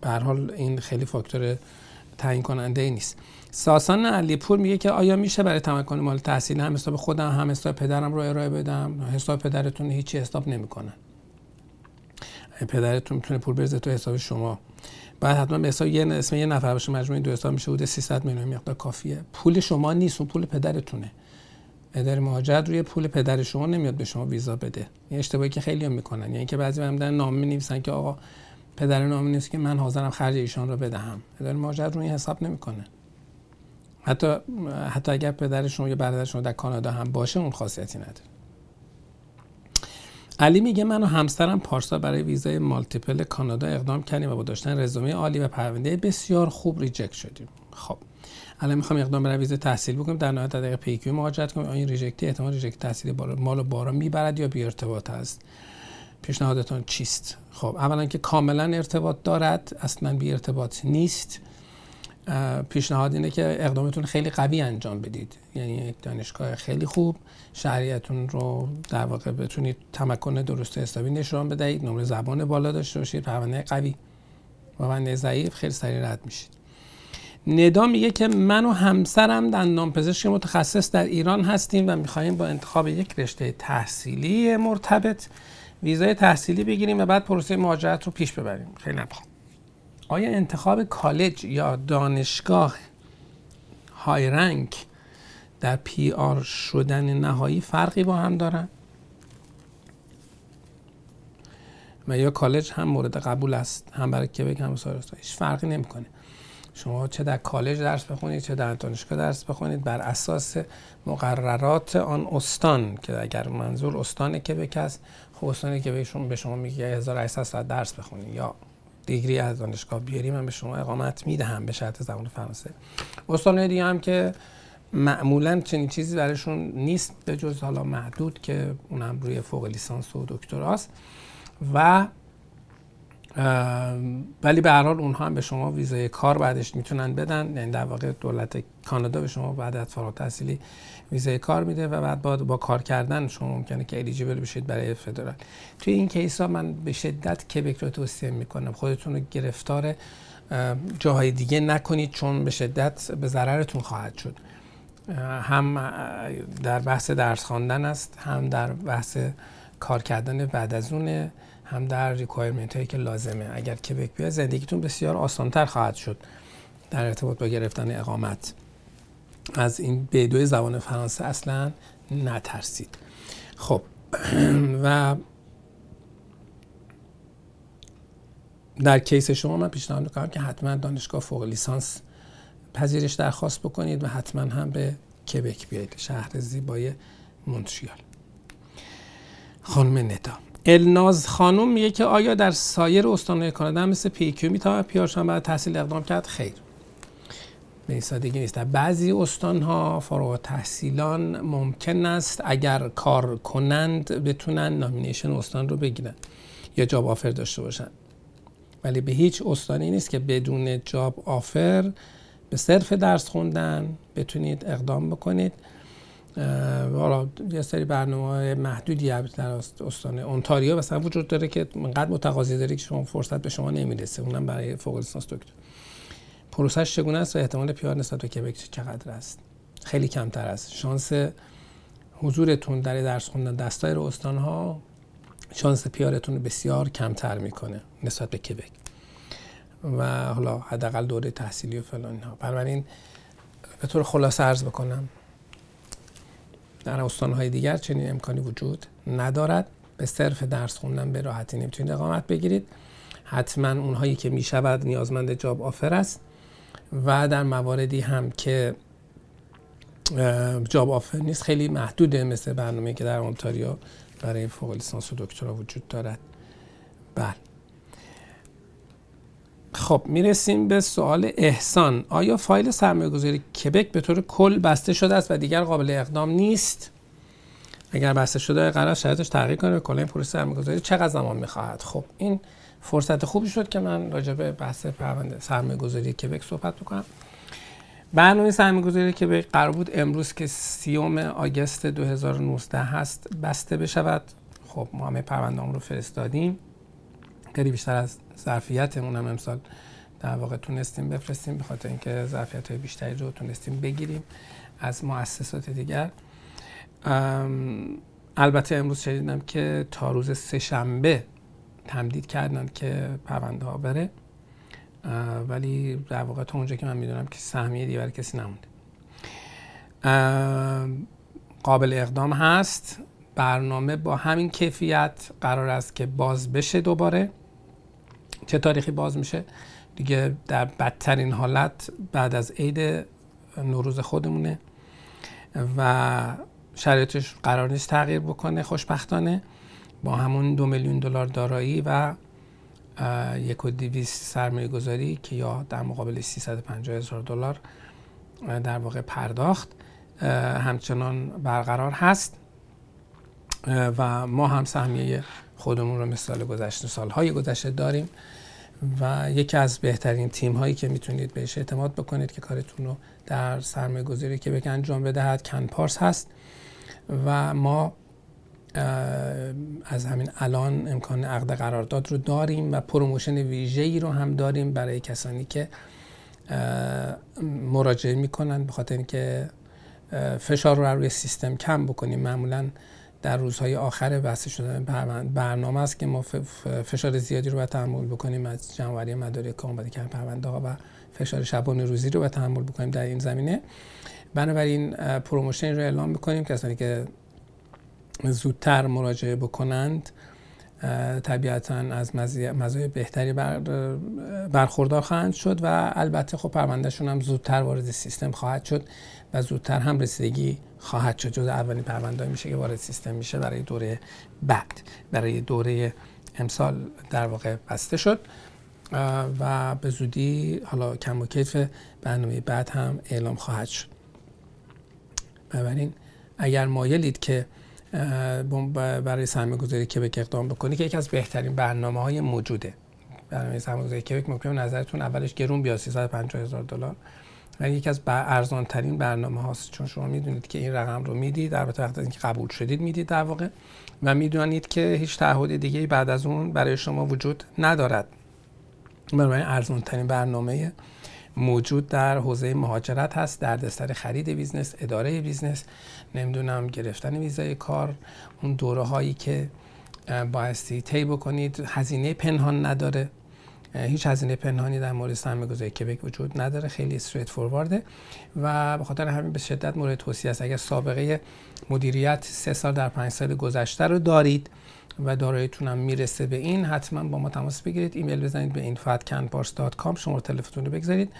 به حال این خیلی فاکتور تعیین کننده ای نیست. ساسان علیپور میگه که آیا میشه برای تمکن مال تحصیل هم حساب خودم هم حساب پدرم رو ارائه بدم؟ حساب پدرتون هیچی حساب نمی‌کنن پدرتون می‌تونه پول بریزه تو حساب شما. بعد حتما به حساب یه اسم یه نفر باشه مجموعه دو حساب میشه حدود 300 میلیون مقدار کافیه. پول شما نیست اون پول پدرتونه. اداره مهاجرت روی پول پدر شما نمیاد به شما ویزا بده. این اشتباهی که خیلی هم می‌کنن. یعنی که بعضی هم نامه نویسن که آقا پدر نامه نیست که من حاضرم خرج ایشان رو بدهم. اداره مهاجرت روی حساب نمی‌کنه. حتی حتی اگر پدر شما یا برادر شما در کانادا هم باشه اون خاصیتی نداره. علی میگه من و همسرم پارسا برای ویزای مالتیپل کانادا اقدام کردیم و با داشتن رزومه عالی و پرونده بسیار خوب ریجکت شدیم. خب الان می‌خوام اقدام برای ویزا تحصیل بکنیم. در نهایت طریق PEQ مهاجرت کنیم. این reject ی احتمال reject تحصیلی ما رو بالا می‌برد یا بی ارتباط است؟ پیشنهادتون چیست؟ خب اولا که کاملا ارتباط دارد اصلا بی ارتباط نیست. پیشنهاد اینه که اقدامتون خیلی قوی انجام بدید. یعنی یک دانشگاه خیلی خوب شهریتون رو در واقع بتونید تمکن درست حسابی نشان بدهید نمره زبان بالا داشته باشید پرونده قوی. پرونده ضعیف خیلی سریع رد میشید. ندا میگه که من و همسرم دندان پزشک متخصص در ایران هستیم و می‌خواهیم با انتخاب یک رشته تحصیلی مرتبط ویزای تحصیلی بگیریم و بعد پروسه مهاجرت رو پیش ببریم. خیلی نبخوام آیا انتخاب کالج یا دانشگاه های رنگ در پی آر شدن نهایی فرقی با هم دارن؟ و یا کالج هم مورد قبول است؟ هم برای کبک هم هیچ فرقی نمی‌کنه. شما چه در کالج درس بخونید چه در دانشگاه درس بخونید بر اساس مقررات آن استان که اگر منظور استان کبک است خب استان کبک به شما میگه 1800 ساعت درس بخونید یا دیگری از دانشگاه بیاری من به شما اقامت می‌دهم به شرط زبان فرانسه. استان دیگه هم که معمولا چنین چیزی برایشون نیست به جز حالا محدود که اونم روی فوق لیسانس و دکتراست و ولی به هر حال اونها هم به شما ویزای کار بعدش می‌تونن بدن یعنی در واقع دولت کانادا به شما بعد از فارغ التحصیلی ویزای کار میده و بعد با, با کار کردن شما ممکنه که الیجیبل بشید برای فدرال توی این کیس ها من به شدت کبک رو توصیه می‌کنم. خودتون رو گرفتار جاهای دیگه نکنید چون به شدت به ضررتون خواهد شد. هم در بحث درس خواندن است هم در بحث کار کردن بعد از اونه هم در requirement هایی که لازمه. اگر کبک بیاید زندگیتون بسیار آسانتر خواهد شد در ارتباط با گرفتن اقامت. از این بدوی زبان فرانسه اصلا نترسید. خب و در case شما من پیشنهاد می‌کنم که حتما دانشگاه فوق لیسانس پذیرش درخواست بکنید و حتما هم به کبک بیایید شهر زیبای مونتریال. خانم ندا الناز خانم میگه که آیا در سایر استانهای کانادا مثل PEQ می‌تواند PR شان برای تحصیل اقدام کرد؟ خیر. به این سادگی نیست. در بعضی استانها فارغ تحصیلان ممکن است اگر کار کنند بتونن nomination استان رو بگیرن یا job offer داشته باشن. ولی به هیچ استانی نیست که بدون job offer به صرف درس خوندن بتونید اقدام بکنید. حالا یه سری برنامه محدودی در استان اونتاریو مثلا وجود داره که انقدر متقاضی داره که شما فرصت به شما نمی‌رسه. اونم برای فوق لیسانس دکتر. پروسش چگونه است و احتمال پیار نسبت به کبک چقدر است. خیلی کمتر است. شانس حضورتون در درس خوندن دستای استان ها شانس پیارتون بسیار کمتر می‌کنه نسبت به کبک و حالا حداقل دوره تحصیلی و فلان اینها. بنابراین به طور خلاصه عرض بکنم در استانهای دیگر چنین امکانی وجود ندارد. به صرف درس خوندن به راحتی نمی‌تونید اقامت بگیرید. حتما اونهایی که می‌شود نیازمند جاب آفر است. و در مواردی هم که جاب آفر نیست خیلی محدوده مثل برنامه که در اونتاریو برای فوق لیسانس و دکترا وجود دارد. بله. خب می‌رسیم به سوال احسان. آیا فایل سرمایه گذاری کبک به طور کل بسته شده است و دیگر قابل اقدام نیست؟ اگر بسته شده قرار شرایطش تغییر کنه کل این پروسه سرمایه گذاری چقدر زمان می‌خواهد؟ خب این فرصت خوبی شد که من راجع به بحث پرونده سرمایه گذاری کبک صحبت بکنم. برنامه سرمایه گذاری کبک قرار بود امروز که سیوم آگست 2019 هست بسته بشود. خب ما همه پرونده رو فرستادیم. خیلی بیشتر از ظرفیتمون هم امسال در واقع تونستیم بفرستیم به خاطر اینکه ظرفیت های بیشتری رو تونستیم بگیریم از مؤسسات دیگر. البته امروز شنیدم که تا روز سهشنبه تمدید کردن که پرونده ها بره. ولی در واقع تا اونجا که من می‌دونم که سهمیه دیگر کسی نمونده. قابل اقدام هست. برنامه با همین کیفیت قرار است که باز بشه دوباره. چه تاریخی باز میشه؟ دیگه در بدترین حالت بعد از عید نوروز خودمونه و شرایطش قرار نیست تغییر بکنه خوشبختانه. با همون دو میلیون دلار دارایی و یک و سرمایه گذاری که یا در مقابل 350 هزار دلار در واقع پرداخت همچنان برقرار هست. و ما هم سهمیه خودمون رو مثال گذشته سالهای گذشته داریم و یکی از بهترین تیم هایی که می‌تونید بهش اعتماد بکنید که کارتون رو در سرمایه گذاری کبک انجام بدهد کن پارس هست. و ما از همین الان امکان عقد قرارداد رو داریم و promotion ویژه‌ای رو هم داریم برای کسانی که مراجعه می‌کنن به خاطر اینکه فشار رو روی سیستم کم بکنیم. معمولا در روزهای آخر بسته شدن برنامه است که ما فشار زیادی رو باید تحمل بکنیم از جمع‌آوری مدارک آماده کردن پرونده ها و فشار شبانه روزی رو باید تحمل بکنیم در این زمینه. بنابراین promotion رو اعلام می‌کنیم. کسانی که زودتر مراجعه بکنند طبیعتا از مزایای بهتری بر برخوردار خواهند شد و البته خب پروندهشون هم زودتر وارد سیستم خواهد شد و زودتر هم رسیدگی خواهد شد. جز اولین پرونده میشه که وارد سیستم میشه برای دوره بعد برای دوره امسال در واقع بسته شد. و به زودی حالا کم و کیف برنامه بعد هم اعلام خواهد شد. بنابراین اگر مایلید که برای سرمایه گذاری کبک اقدام بکنی که یکی از بهترین برنامه های موجوده. برنامه سرمایه گذاری کبک ممکنه نظرتون اولش گرون بیاد 350 هزار دلار. ولی یکی از ارزان ترین برنامه هاست چون شما می‌دونید که این رقم رو می‌دید البته وقتی اینکه قبول شدید می‌دید در واقع و می‌دونید که هیچ تعهد دیگه بعد از اون برای شما وجود ندارد. بنابراین ارزان ترین برنامه موجود در حوزه مهاجرت هست دردسر خرید business اداره business نمی‌دونم گرفتن ویزای کار اون دوره هایی که بایستی طی بکنید. هزینه پنهان نداره. هیچ هزینه پنهانی در مورد سرمایه گذاری کبک وجود نداره. خیلی استریت فوروارده و به خاطر همین به شدت مورد توصیه است. اگر سابقه مدیریت سه سال در پنج سال گذشته رو دارید و داراییتون هم می‌رسه به این حتما با ما تماس بگیرید. ایمیل بزنید به info@canpars.com شما تلفنتون رو بگذارید.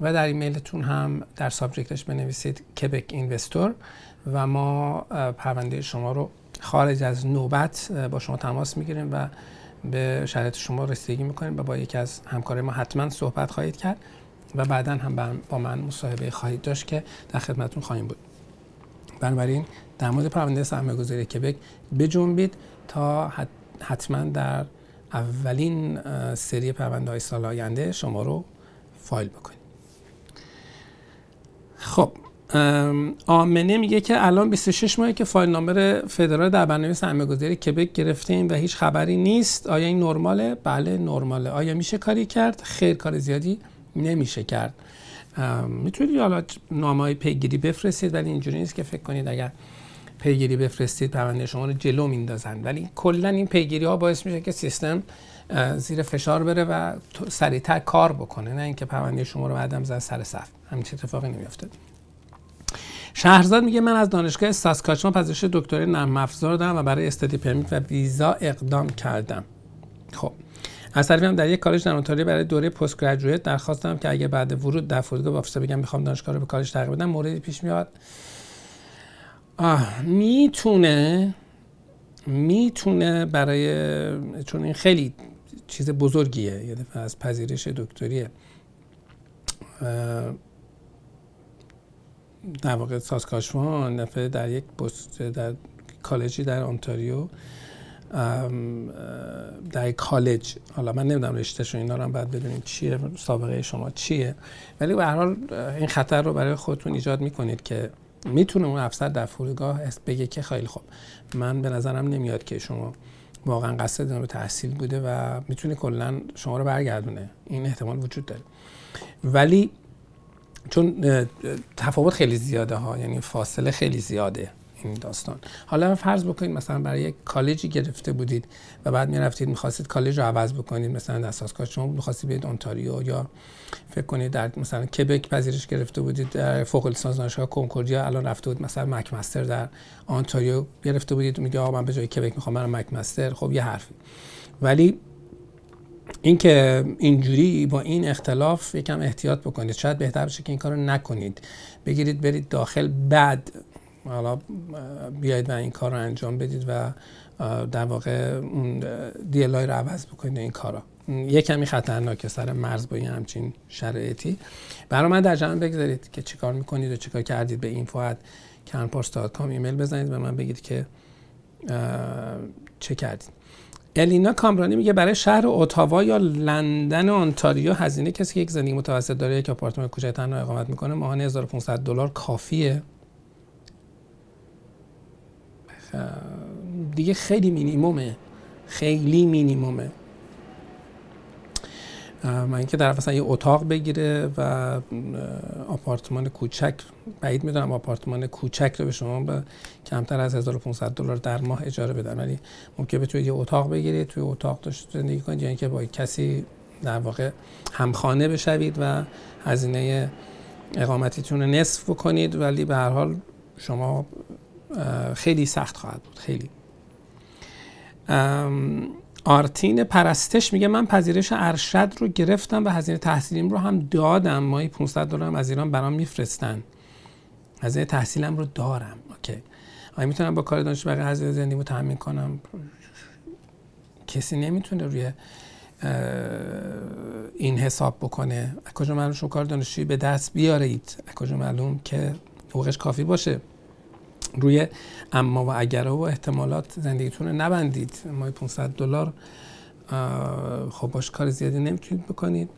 و در ایمیلتون هم در سابجکتش بنویسید کبک اینوستور. و ما پرونده شما رو خارج از نوبت با شما تماس می‌گیریم و به شرایط شما رسیدگی می‌کنیم و با یکی از همکار ما حتما صحبت خواهید کرد و بعدا هم با من مصاحبه خواهید داشت که در خدمتتون خواهیم بود. بنابراین در مورد پرونده سرمایه گذاری کبک بجنبید. تا حتما در اولین سری پرونده های سال آینده شما رو فایل بکنید خب آمنه میگه که الان 26 ماهه که فایل نامبر فدرال در برنامه سرمایه گذاری کبک گرفتیم و هیچ خبری نیست. آیا این نرماله؟ بله نرماله. آیا میشه کاری کرد؟ خیر کار زیادی نمیشه کرد. می‌تونید حالا نامه های پیگیری بفرستید ولی اینجوری نیست که فکر کنید اگر پیگیری بفرستید پرونده شما رو جلو میندازن. ولی کلا این پیگیری ها باعث میشه که سیستم زیر فشار بره و سریعتر کار بکنه نه اینکه پرونده شما رو بعدم زد سر صف. همین اتفاقی نمیافته. شهرزاد میگه من از دانشگاه ساسکاچوان پذیرش دکترای نرم افزار دارم و برای استادی پرمیت و ویزا اقدام کردم. خب از طرفی هم در یک کالج در اونتاریو برای دوره پست گریجویت درخواست دادم که اگه بعد ورود در فرودگاه با بگم می‌خوام دانشگاه رو به کالج تغییر بدم. موردی پیش میاد. می‌تونه می‌تونه برای چون این خیلی چیز بزرگیه یه دفعه از پذیرش دکتریه. در واقع ساسکاشوان دفعه در یک در کالجی در آنتاریو در کالج حالا من نمی‌دونم رشتهش اینا رو هم باید بدونید چیه سابقه شما چیه. ولی به هر حال این خطر رو برای خودتون ایجاد می‌کنید که می‌تونه اون افسر در فرودگاه بگه که خیلی خوب. من به نظرم نمیاد که شما واقعا قصد رو تحصیل بوده و می‌تونه کلا شما رو برگردونه. این احتمال وجود داره. ولی چون تفاوت خیلی زیاده ها یعنی فاصله خیلی زیاده این داستان. حالا فرض بکنید مثلا برای یک کالجی گرفته بودید و بعد می‌رفتید می‌خواستید کالج رو عوض بکنید مثلا اساس شما می‌خواستید بیاید اونتاریو یا فکر کنید در مثلا کبک پذیرش گرفته بودید در فوق لیسانس دانشگاه کنکوردیا الان رفته بود مثلا مک مستر در آنتاریو گرفته بودید میگه آقا من به جای کبک می‌خوام برم مک مستر خب یه حرفی. ولی اینکه اینجوری با این اختلاف یکم احتیاط بکنید. شاید بهتر باشه که این کارو نکنید. بگیرید برید داخل بعد حالا بیاید و این کار رو انجام بدید و در واقع اون دیلای رو عوض بکنید این کارا یه کمی خطرناکه سر مرز با این همچین شرایطی. برای من در جمع بگذارید که چیکار می‌کنید و چیکار کردید. به این فواد کام ایمیل بزنید و من بگید که چه کردید. الینا کامرانی میگه برای شهر اتاوا یا لندن و آنتاریو هزینه کسی که یک زندگی متوسط داره یک آپارتمان کوچک تنها اقامت می‌کنه ماهانه 1500 دلار کافیه. دیگه خیلی مینیمومه. خیلی مینیمومه. من اینکه در مثلا یه اتاق بگیره و آپارتمان کوچک بعید می‌دونم آپارتمان کوچک رو به شما به کمتر از 1500 دلار در ماه اجاره بدن. ولی ممکن بتونید یه اتاق بگیرید توی اتاق داشت زندگی کنید یا اینکه با کسی در واقع همخانه بشوید و هزینه اقامتیتون رو نصف کنید ولی به هر حال شما خیلی سخت خواهد بود. خیلی. آرتین پرستش میگه من پذیرش ارشد رو گرفتم و هزینه تحصیلیم رو هم دادم. مایی 500 دلار از ایران برام میفرستن. هزینه تحصیلم رو دارم. اوکی. آیا می‌تونم با کار دانشجو بقیه هزینه زندگیمو تامین کنم؟ کسی نمی‌تونه روی این حساب بکنه. کجا معلوم شما کار دانشجویی به دست بیارید؟ کجا معلوم که حقوقش کافی باشه؟ روی اما و اگر و احتمالات زندگیتون رو نبندید مای 500 دلار. خب باش کار زیادی نمی‌تونید بکنید.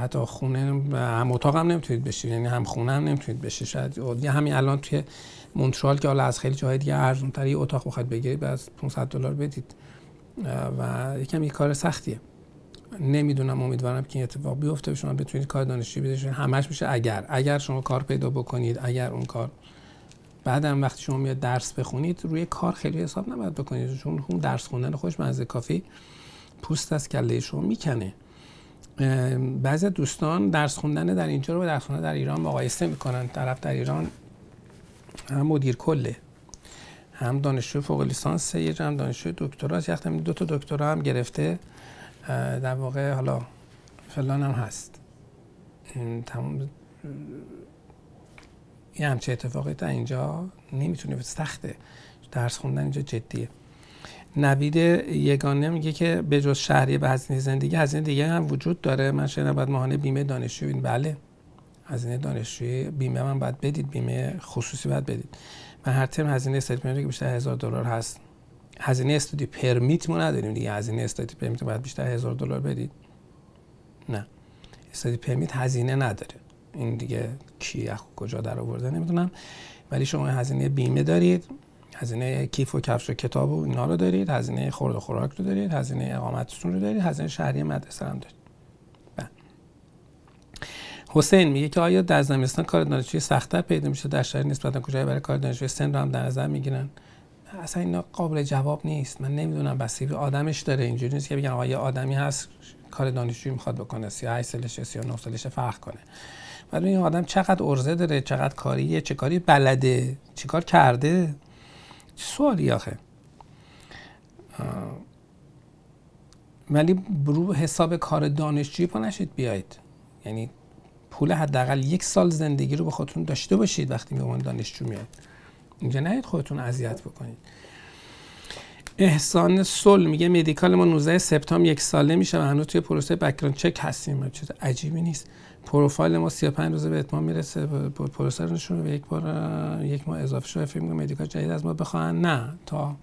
حتی خونه هم اتاق هم نمی‌تونید بشید یعنی هم خونه هم نمی‌تونید بشید شاید یه همین الان توی مونترال که حالا از خیلی جاهای دیگه ارزون یه اتاق بخواید بگیرید از 500 دلار بدید. و یکم یه کار سختیه. نمی‌دونم امیدوارم که این اتفاق بیفته شما بتونید کار دانشجویی بدید همش میشه اگر. اگر شما کار پیدا بکنید اگر اون کار بعدم وقتی شما میاد درس بخونید روی کار خیلی حساب نباید بکنید چون اون درس خوندن خوش مزه کافی پوست از کله شما می‌کنه. بعضی دوستان درس خوندن در اینجا رو درس خوندن در ایران مقایسه می‌کنن. طرف در ایران هم مدیر کله هم دانشجو فوق لیسانس هم دانشجو دکترا یخت دو تا دکترا هم گرفته. در واقع حالا فلان هم هست. تمام یه همچه اتفاقی در اینجا نمی‌تونه سخته. درس خوندن اینجا جدیه. نوید یگانه میگه که به جز شهری به هزینه زندگی هزینه دیگه هم وجود داره. من شاید باید ماهانه بیمه دانشجویی بله. هزینه دانشجویی بیمه من باید بدید بیمه خصوصی باید بدید. من هر ترم هزینه استادی که بیشتر هزار دلار هست. هزینه استادی پرمیت ما نداریم دیگه. هزینه استادی پرمیت باید بیشتر هزار دلار بدید. نه. استادی پرمیت هزینه نداره. این دیگه کی کجا در آورده نمی‌دونم. ولی شما هزینه بیمه دارید هزینه کیف و کفش و کتاب و اینا رو دارید هزینه خورد و خوراک رو دارید هزینه اقامتتون رو دارید هزینه شهری مدرسه هم دارید. بله. حسین میگه که آیا در زمستان کار دانشجوی سختتر پیدا میشه؟ در شهر نسبتا کجای برای کار دانشجوی سن رو هم در نظر می‌گیرن؟ اصلا اینا قابل جواب نیست. من نمی‌دونم بسیاری آدمش داره. اینجوری نیست که بگن آقا یه آدمی هست کار دانشجویی می‌خواد بکنه 38 سالشه 39 سالشه فرق کنه. بعد این آدم چقدر ارزه داره چقدر کاریه چه کاری بلده چه کار کرده؟ سوالی آخه. ولی رو حساب کار دانشجویی پا نشید بیاید. یعنی پول حداقل یک سال زندگی رو به خودتون داشته باشید وقتی به عنوان دانشجو میاد. اینجا نهید خودتون اذیت بکنید. احسان سل میگه medical ما 19 سپتامبر یک ساله میشه و هنوز توی پروسه background check هستیم. چیز عجیبی نیست. پروفایل ما 35 روزه به اتمام می‌رسه پروسه رو یک بار یک ماه اضافه شده. فکر می‌کنم medical جدید از ما بخوان. نه تا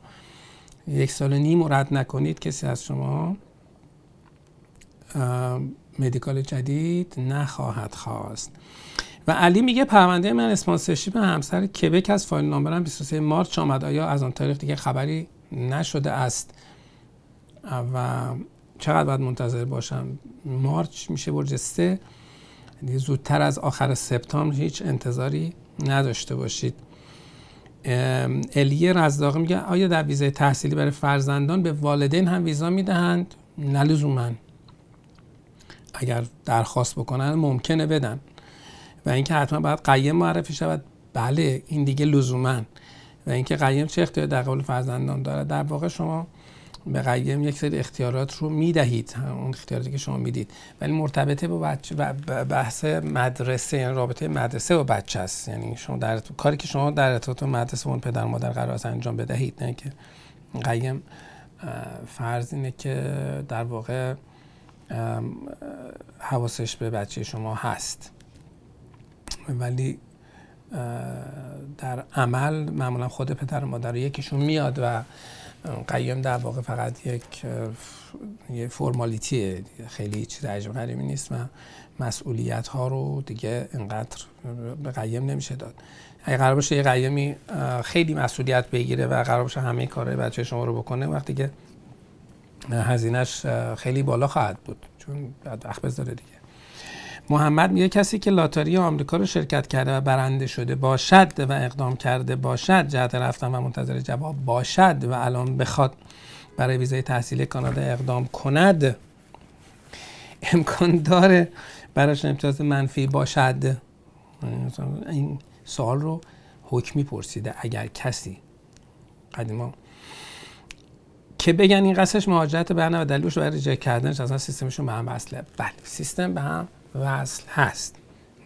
یک سال نیم رد نکنید کسی از شما medical جدید نخواهد خواست. و علی میگه پرونده من sponsorship همسر کبک از file number م 23 March آمد. آیا از آن تاریخ دیگه خبری نشده است؟ و چقدر باید منتظر باشم؟ مارچ میشه برج سه. زودتر از آخر سپتامبر هیچ انتظاری نداشته باشید. الیه رزداقی میگه آیا در ویزای تحصیلی برای فرزندان به والدین هم ویزا می‌دهند؟ نه اگر درخواست بکنن ممکنه بدن. و اینکه حتما باید قیم معرفی شود. بله این دیگه لزوما. و اینکه قیم چه اختیار در قبول فرزندان داره در واقع شما به قیم یک سری اختیارات رو می‌دهید اون اختیاراتی که شما می‌دید. ولی مرتبطه با بچه و بحث مدرسه یعنی رابطه مدرسه و بچه است. یعنی شما در کاری که شما در ارتباط مدرسه اون پدر مادر قرار انجام بدهید نه که قیم فرض اینه که در واقع حواسش به بچه شما هست. ولی در عمل معمولا خود پدر و مادر یکیشون میاد و قیم در واقع فقط یک یه فرمالیتیه. خیلی چیز عجب غریبی نیست. و مسئولیت ها رو دیگه انقدر به قیم نمیشه داد. اگه قرار باشه یه قیمی خیلی مسئولیت بگیره و قرار باشه همه کارهای بچه شما رو بکنه وقتی که هزینهش خیلی بالا خواهد بود. چون بعد وقت بذاره دیگه. محمد میگه کسی که لاتاری آمریکا رو شرکت کرده و برنده شده باشد و اقدام کرده باشد جهت رفتن و منتظر جواب باشد و الان بخواد برای ویزای تحصیلی کانادا اقدام کند امکان داره براش امتیاز منفی باشد. این سوال رو حکمی پرسیده اگر کسی. قدیما. که بگن این قصهش مهاجرت برنه و دلیلش برای ریجکت کردنش اصلا سیستمشون به هم وصله. بله سیستم به هم وصل هست.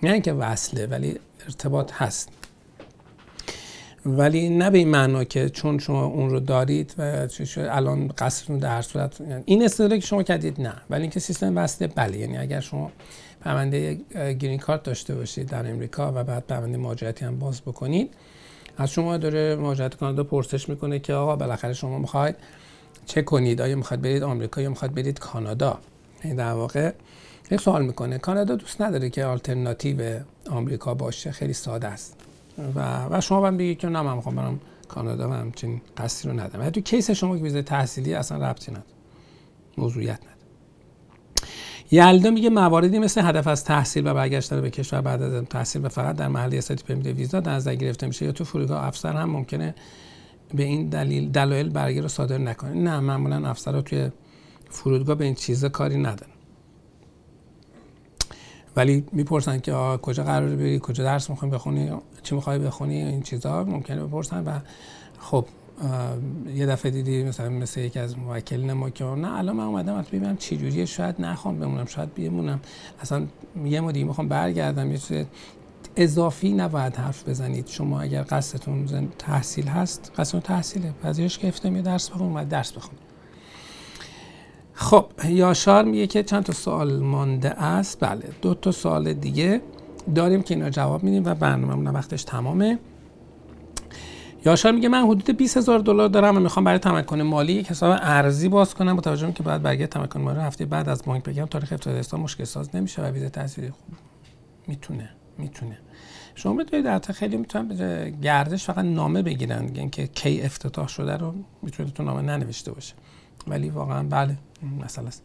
نه اینکه وصله ولی ارتباط هست. ولی نه به این معنا که چون شما اون رو دارید و الان قصرتون در صورت این استدلالی که شما کردید نه. ولی اینکه سیستم وصله بله. یعنی اگر شما پرونده گرین کارت داشته باشید در امریکا و بعد پرونده مهاجرتی هم باز بکنید از شما داره مهاجرت کانادا پرسش می‌کنه که آقا بالاخره شما می‌خواید چه کنید؟ آیا می‌خواد برید آمریکا یا می‌خواد برید کانادا؟ این در واقع یک سوال می‌کنه. کانادا دوست نداره که آلترناتیو آمریکا باشه. خیلی ساده است. و و شما هم بگید که نه من می‌خوام برم کانادا و همچین قصدی رو ندارم. تو کیس شما که ویزای تحصیلی اصلا ربطی نداره. موضوعیت نداره. یلدا میگه مواردی مثل هدف از تحصیل و برگشتن به کشور بعد از تحصیل و فقط در محل استادی پرمیت ویزا در نظر گرفته میشه یا تو فرودگاه افسر هم ممکنه به این دلیل دلایل برگه رو صادر نکنه. نه معمولا افسرها توی فرودگاه به این چیزا کاری ندارن. ولی می‌پرسن که کجا قراره بری کجا درس می‌خوای بخونی چی می‌خوای بخونی این چیزا ممکنه بپرسن. و خب یه دفعه دیدی مثلا مثل یکی از موکلین ما که نه الان من اومدم ببینم چی جوریه شاید نخوام بمونم شاید بمونم. اصلا یه مدی می‌خوام برگردم یه اضافی نباید حرف بزنید. شما اگر قصدتون تحصیل هست قصدتون تحصیله. پذیرش گرفتم یه درس بخون و درس بخون خب یاشار میگه که چند تا سوال مانده است؟ بله دو تا سوال دیگه داریم که اینا جواب میدیم و برنامه وقتش تمامه. یاشار میگه من حدود 20 هزار دلار دارم و می‌خوام برای تمکن مالی یک حساب ارزی باز کنم با توجه که بعد برگه تمکن مالی هفته بعد از بانک بگم تاریخ افتادستان مشکل ساز نمیشه و ویزا تحصیلی خوب می‌تونه می‌تونه. شما بدونید در خیلی می‌تونن گردش فقط نامه بگیرن اینکه کی افتتاح شده رو می‌تونه تو نامه ننوشته باشه. ولی واقعا بله مسئله است.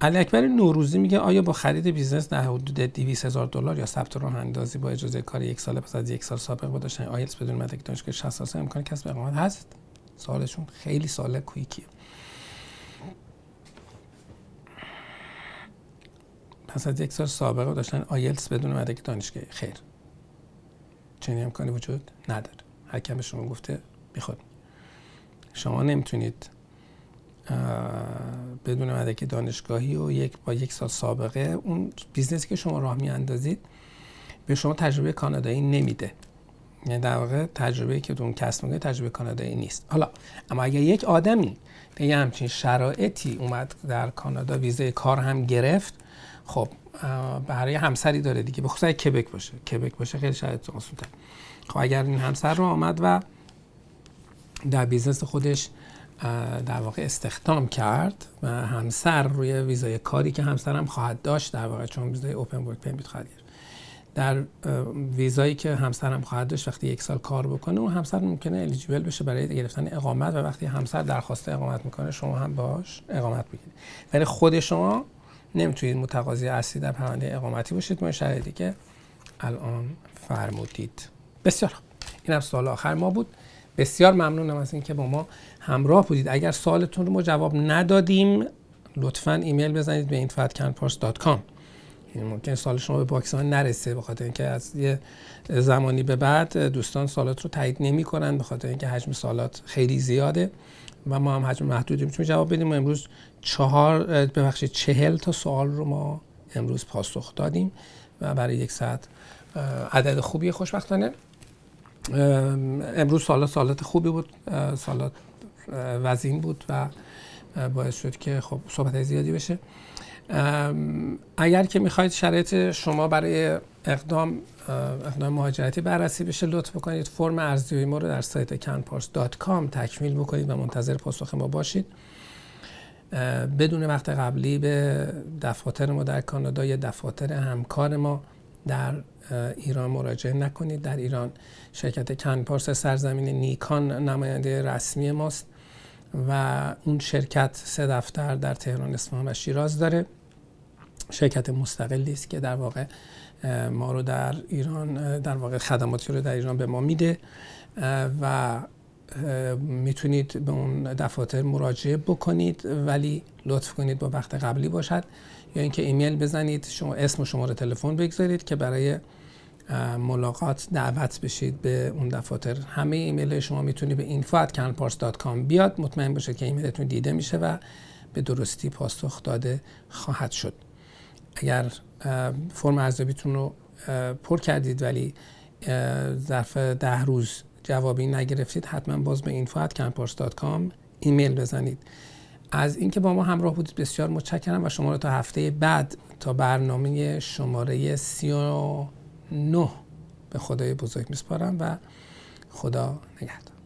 علی اکبر نوروزی میگه آیا با خرید business در حدود 200 هزار دلار یا ثبت راه اندازی با اجازه کار یک سال پس از یک سال سابقه با داشتن آیلتس بدون مدرک دانشگاه 60 سال امکان کسب اقامت هست؟ سوالشون خیلی سوال quick یه. پس از یک سال سابقه داشتن آیلتس بدون مدرک دانشگاه. خیر. چنین امکانی وجود نداره. به شما گفته بیخود شما نمی‌تونید بدون مدرک دانشگاهی و یک با یک سال سابقه اون business ی که شما راه میاندازید به شما تجربه کانادایی نمیده. یعنی در واقع تجربه که اون کسب می‌کنه تجربه کانادایی نیست. حالا اما اگر یک آدمی به یه همچین شرایطی اومد در کانادا ویزای کار هم گرفت خب برای همسری داره دیگه. به خصوص کبک باشه. کبک باشه خیلی شاید آسون‌تر خب اگر این همسر رو آمد و در business خودش در واقع استخدام کرد و همسر روی ویزای کاری که همسرم خواهد داشت در واقع چون ویزای open work permit خواهد گرفت. در ویزایی که همسرم خواهد داشت وقتی یک سال کار بکنه اون همسر ممکنه eligible بشه برای گرفتن اقامت و وقتی همسر درخواست اقامت می‌کنه شما هم باش اقامت بگیرید. ولی خود شما نمی‌تونید متقاضی اصلی در پرونده اقامتی باشید با شرایطی که الان فرمودید. بسیار این هم سوال آخر ما بود. بسیار ممنونم از اینکه با ما همراه بودید. اگر سوالتون رو ما جواب ندادیم لطفا ایمیل بزنید به info@canpars.com یعنی ممکن سال شما به پاکستان نرسه به خاطر اینکه از یه زمانی به بعد دوستان سالات رو تایید نمی‌کنن به خاطر اینکه حجم سالات خیلی زیاده و ما هم حجم محدودی می‌تونیم جواب بدیم. امروز چهار ببخشید چهل تا سوال رو ما امروز پاسخ دادیم و برای یک ساعت عدد خوبی خوشبختانه. امروز سالات سالات خوبی بود. سالات وزین بود و باعث شد که خب صحبت زیادی بشه. اگر که می‌خواید شرایط شما برای اقدام اقدام مهاجرتی بررسی بشه لطف بکنید. فرم ارزیابی ما رو در سایت canpars.com تکمیل بکنید و منتظر پاسخ ما باشید. بدون وقت قبلی به دفاتر ما در کانادا یا دفاتر همکار ما در ایران مراجعه نکنید. در ایران شرکت کنپارس سرزمین نیکان نماینده رسمی ماست. و اون شرکت سه دفتر در تهران اصفهان و شیراز داره. شرکت مستقلی است که در واقع ما رو در ایران در واقع خدماتی رو در ایران به ما میده و می‌تونید به اون دفاتر مراجعه بکنید ولی لطف کنید با وقت قبلی باشد. یا اینکه ایمیل بزنید شما اسم و شماره تلفن بگذارید که برای ملاقات دعوت بشید به اون دفاتر. همه ایمیل شما می‌تونی به info@canpars.com بیاد مطمئن باشید که ایمیلتون دیده میشه و به درستی پاسخ داده خواهد شد. اگر فرم ارزیابیتون رو پر کردید ولی ظرف ده روز جوابی نگرفتید حتما باز به info@canpars.com ایمیل بزنید. از اینکه با ما همراه بودید بسیار متشکرم و شما رو تا هفته بعد تا برنامه شماره نه به خدای بزرگ میسپارم و خدا نگهدار.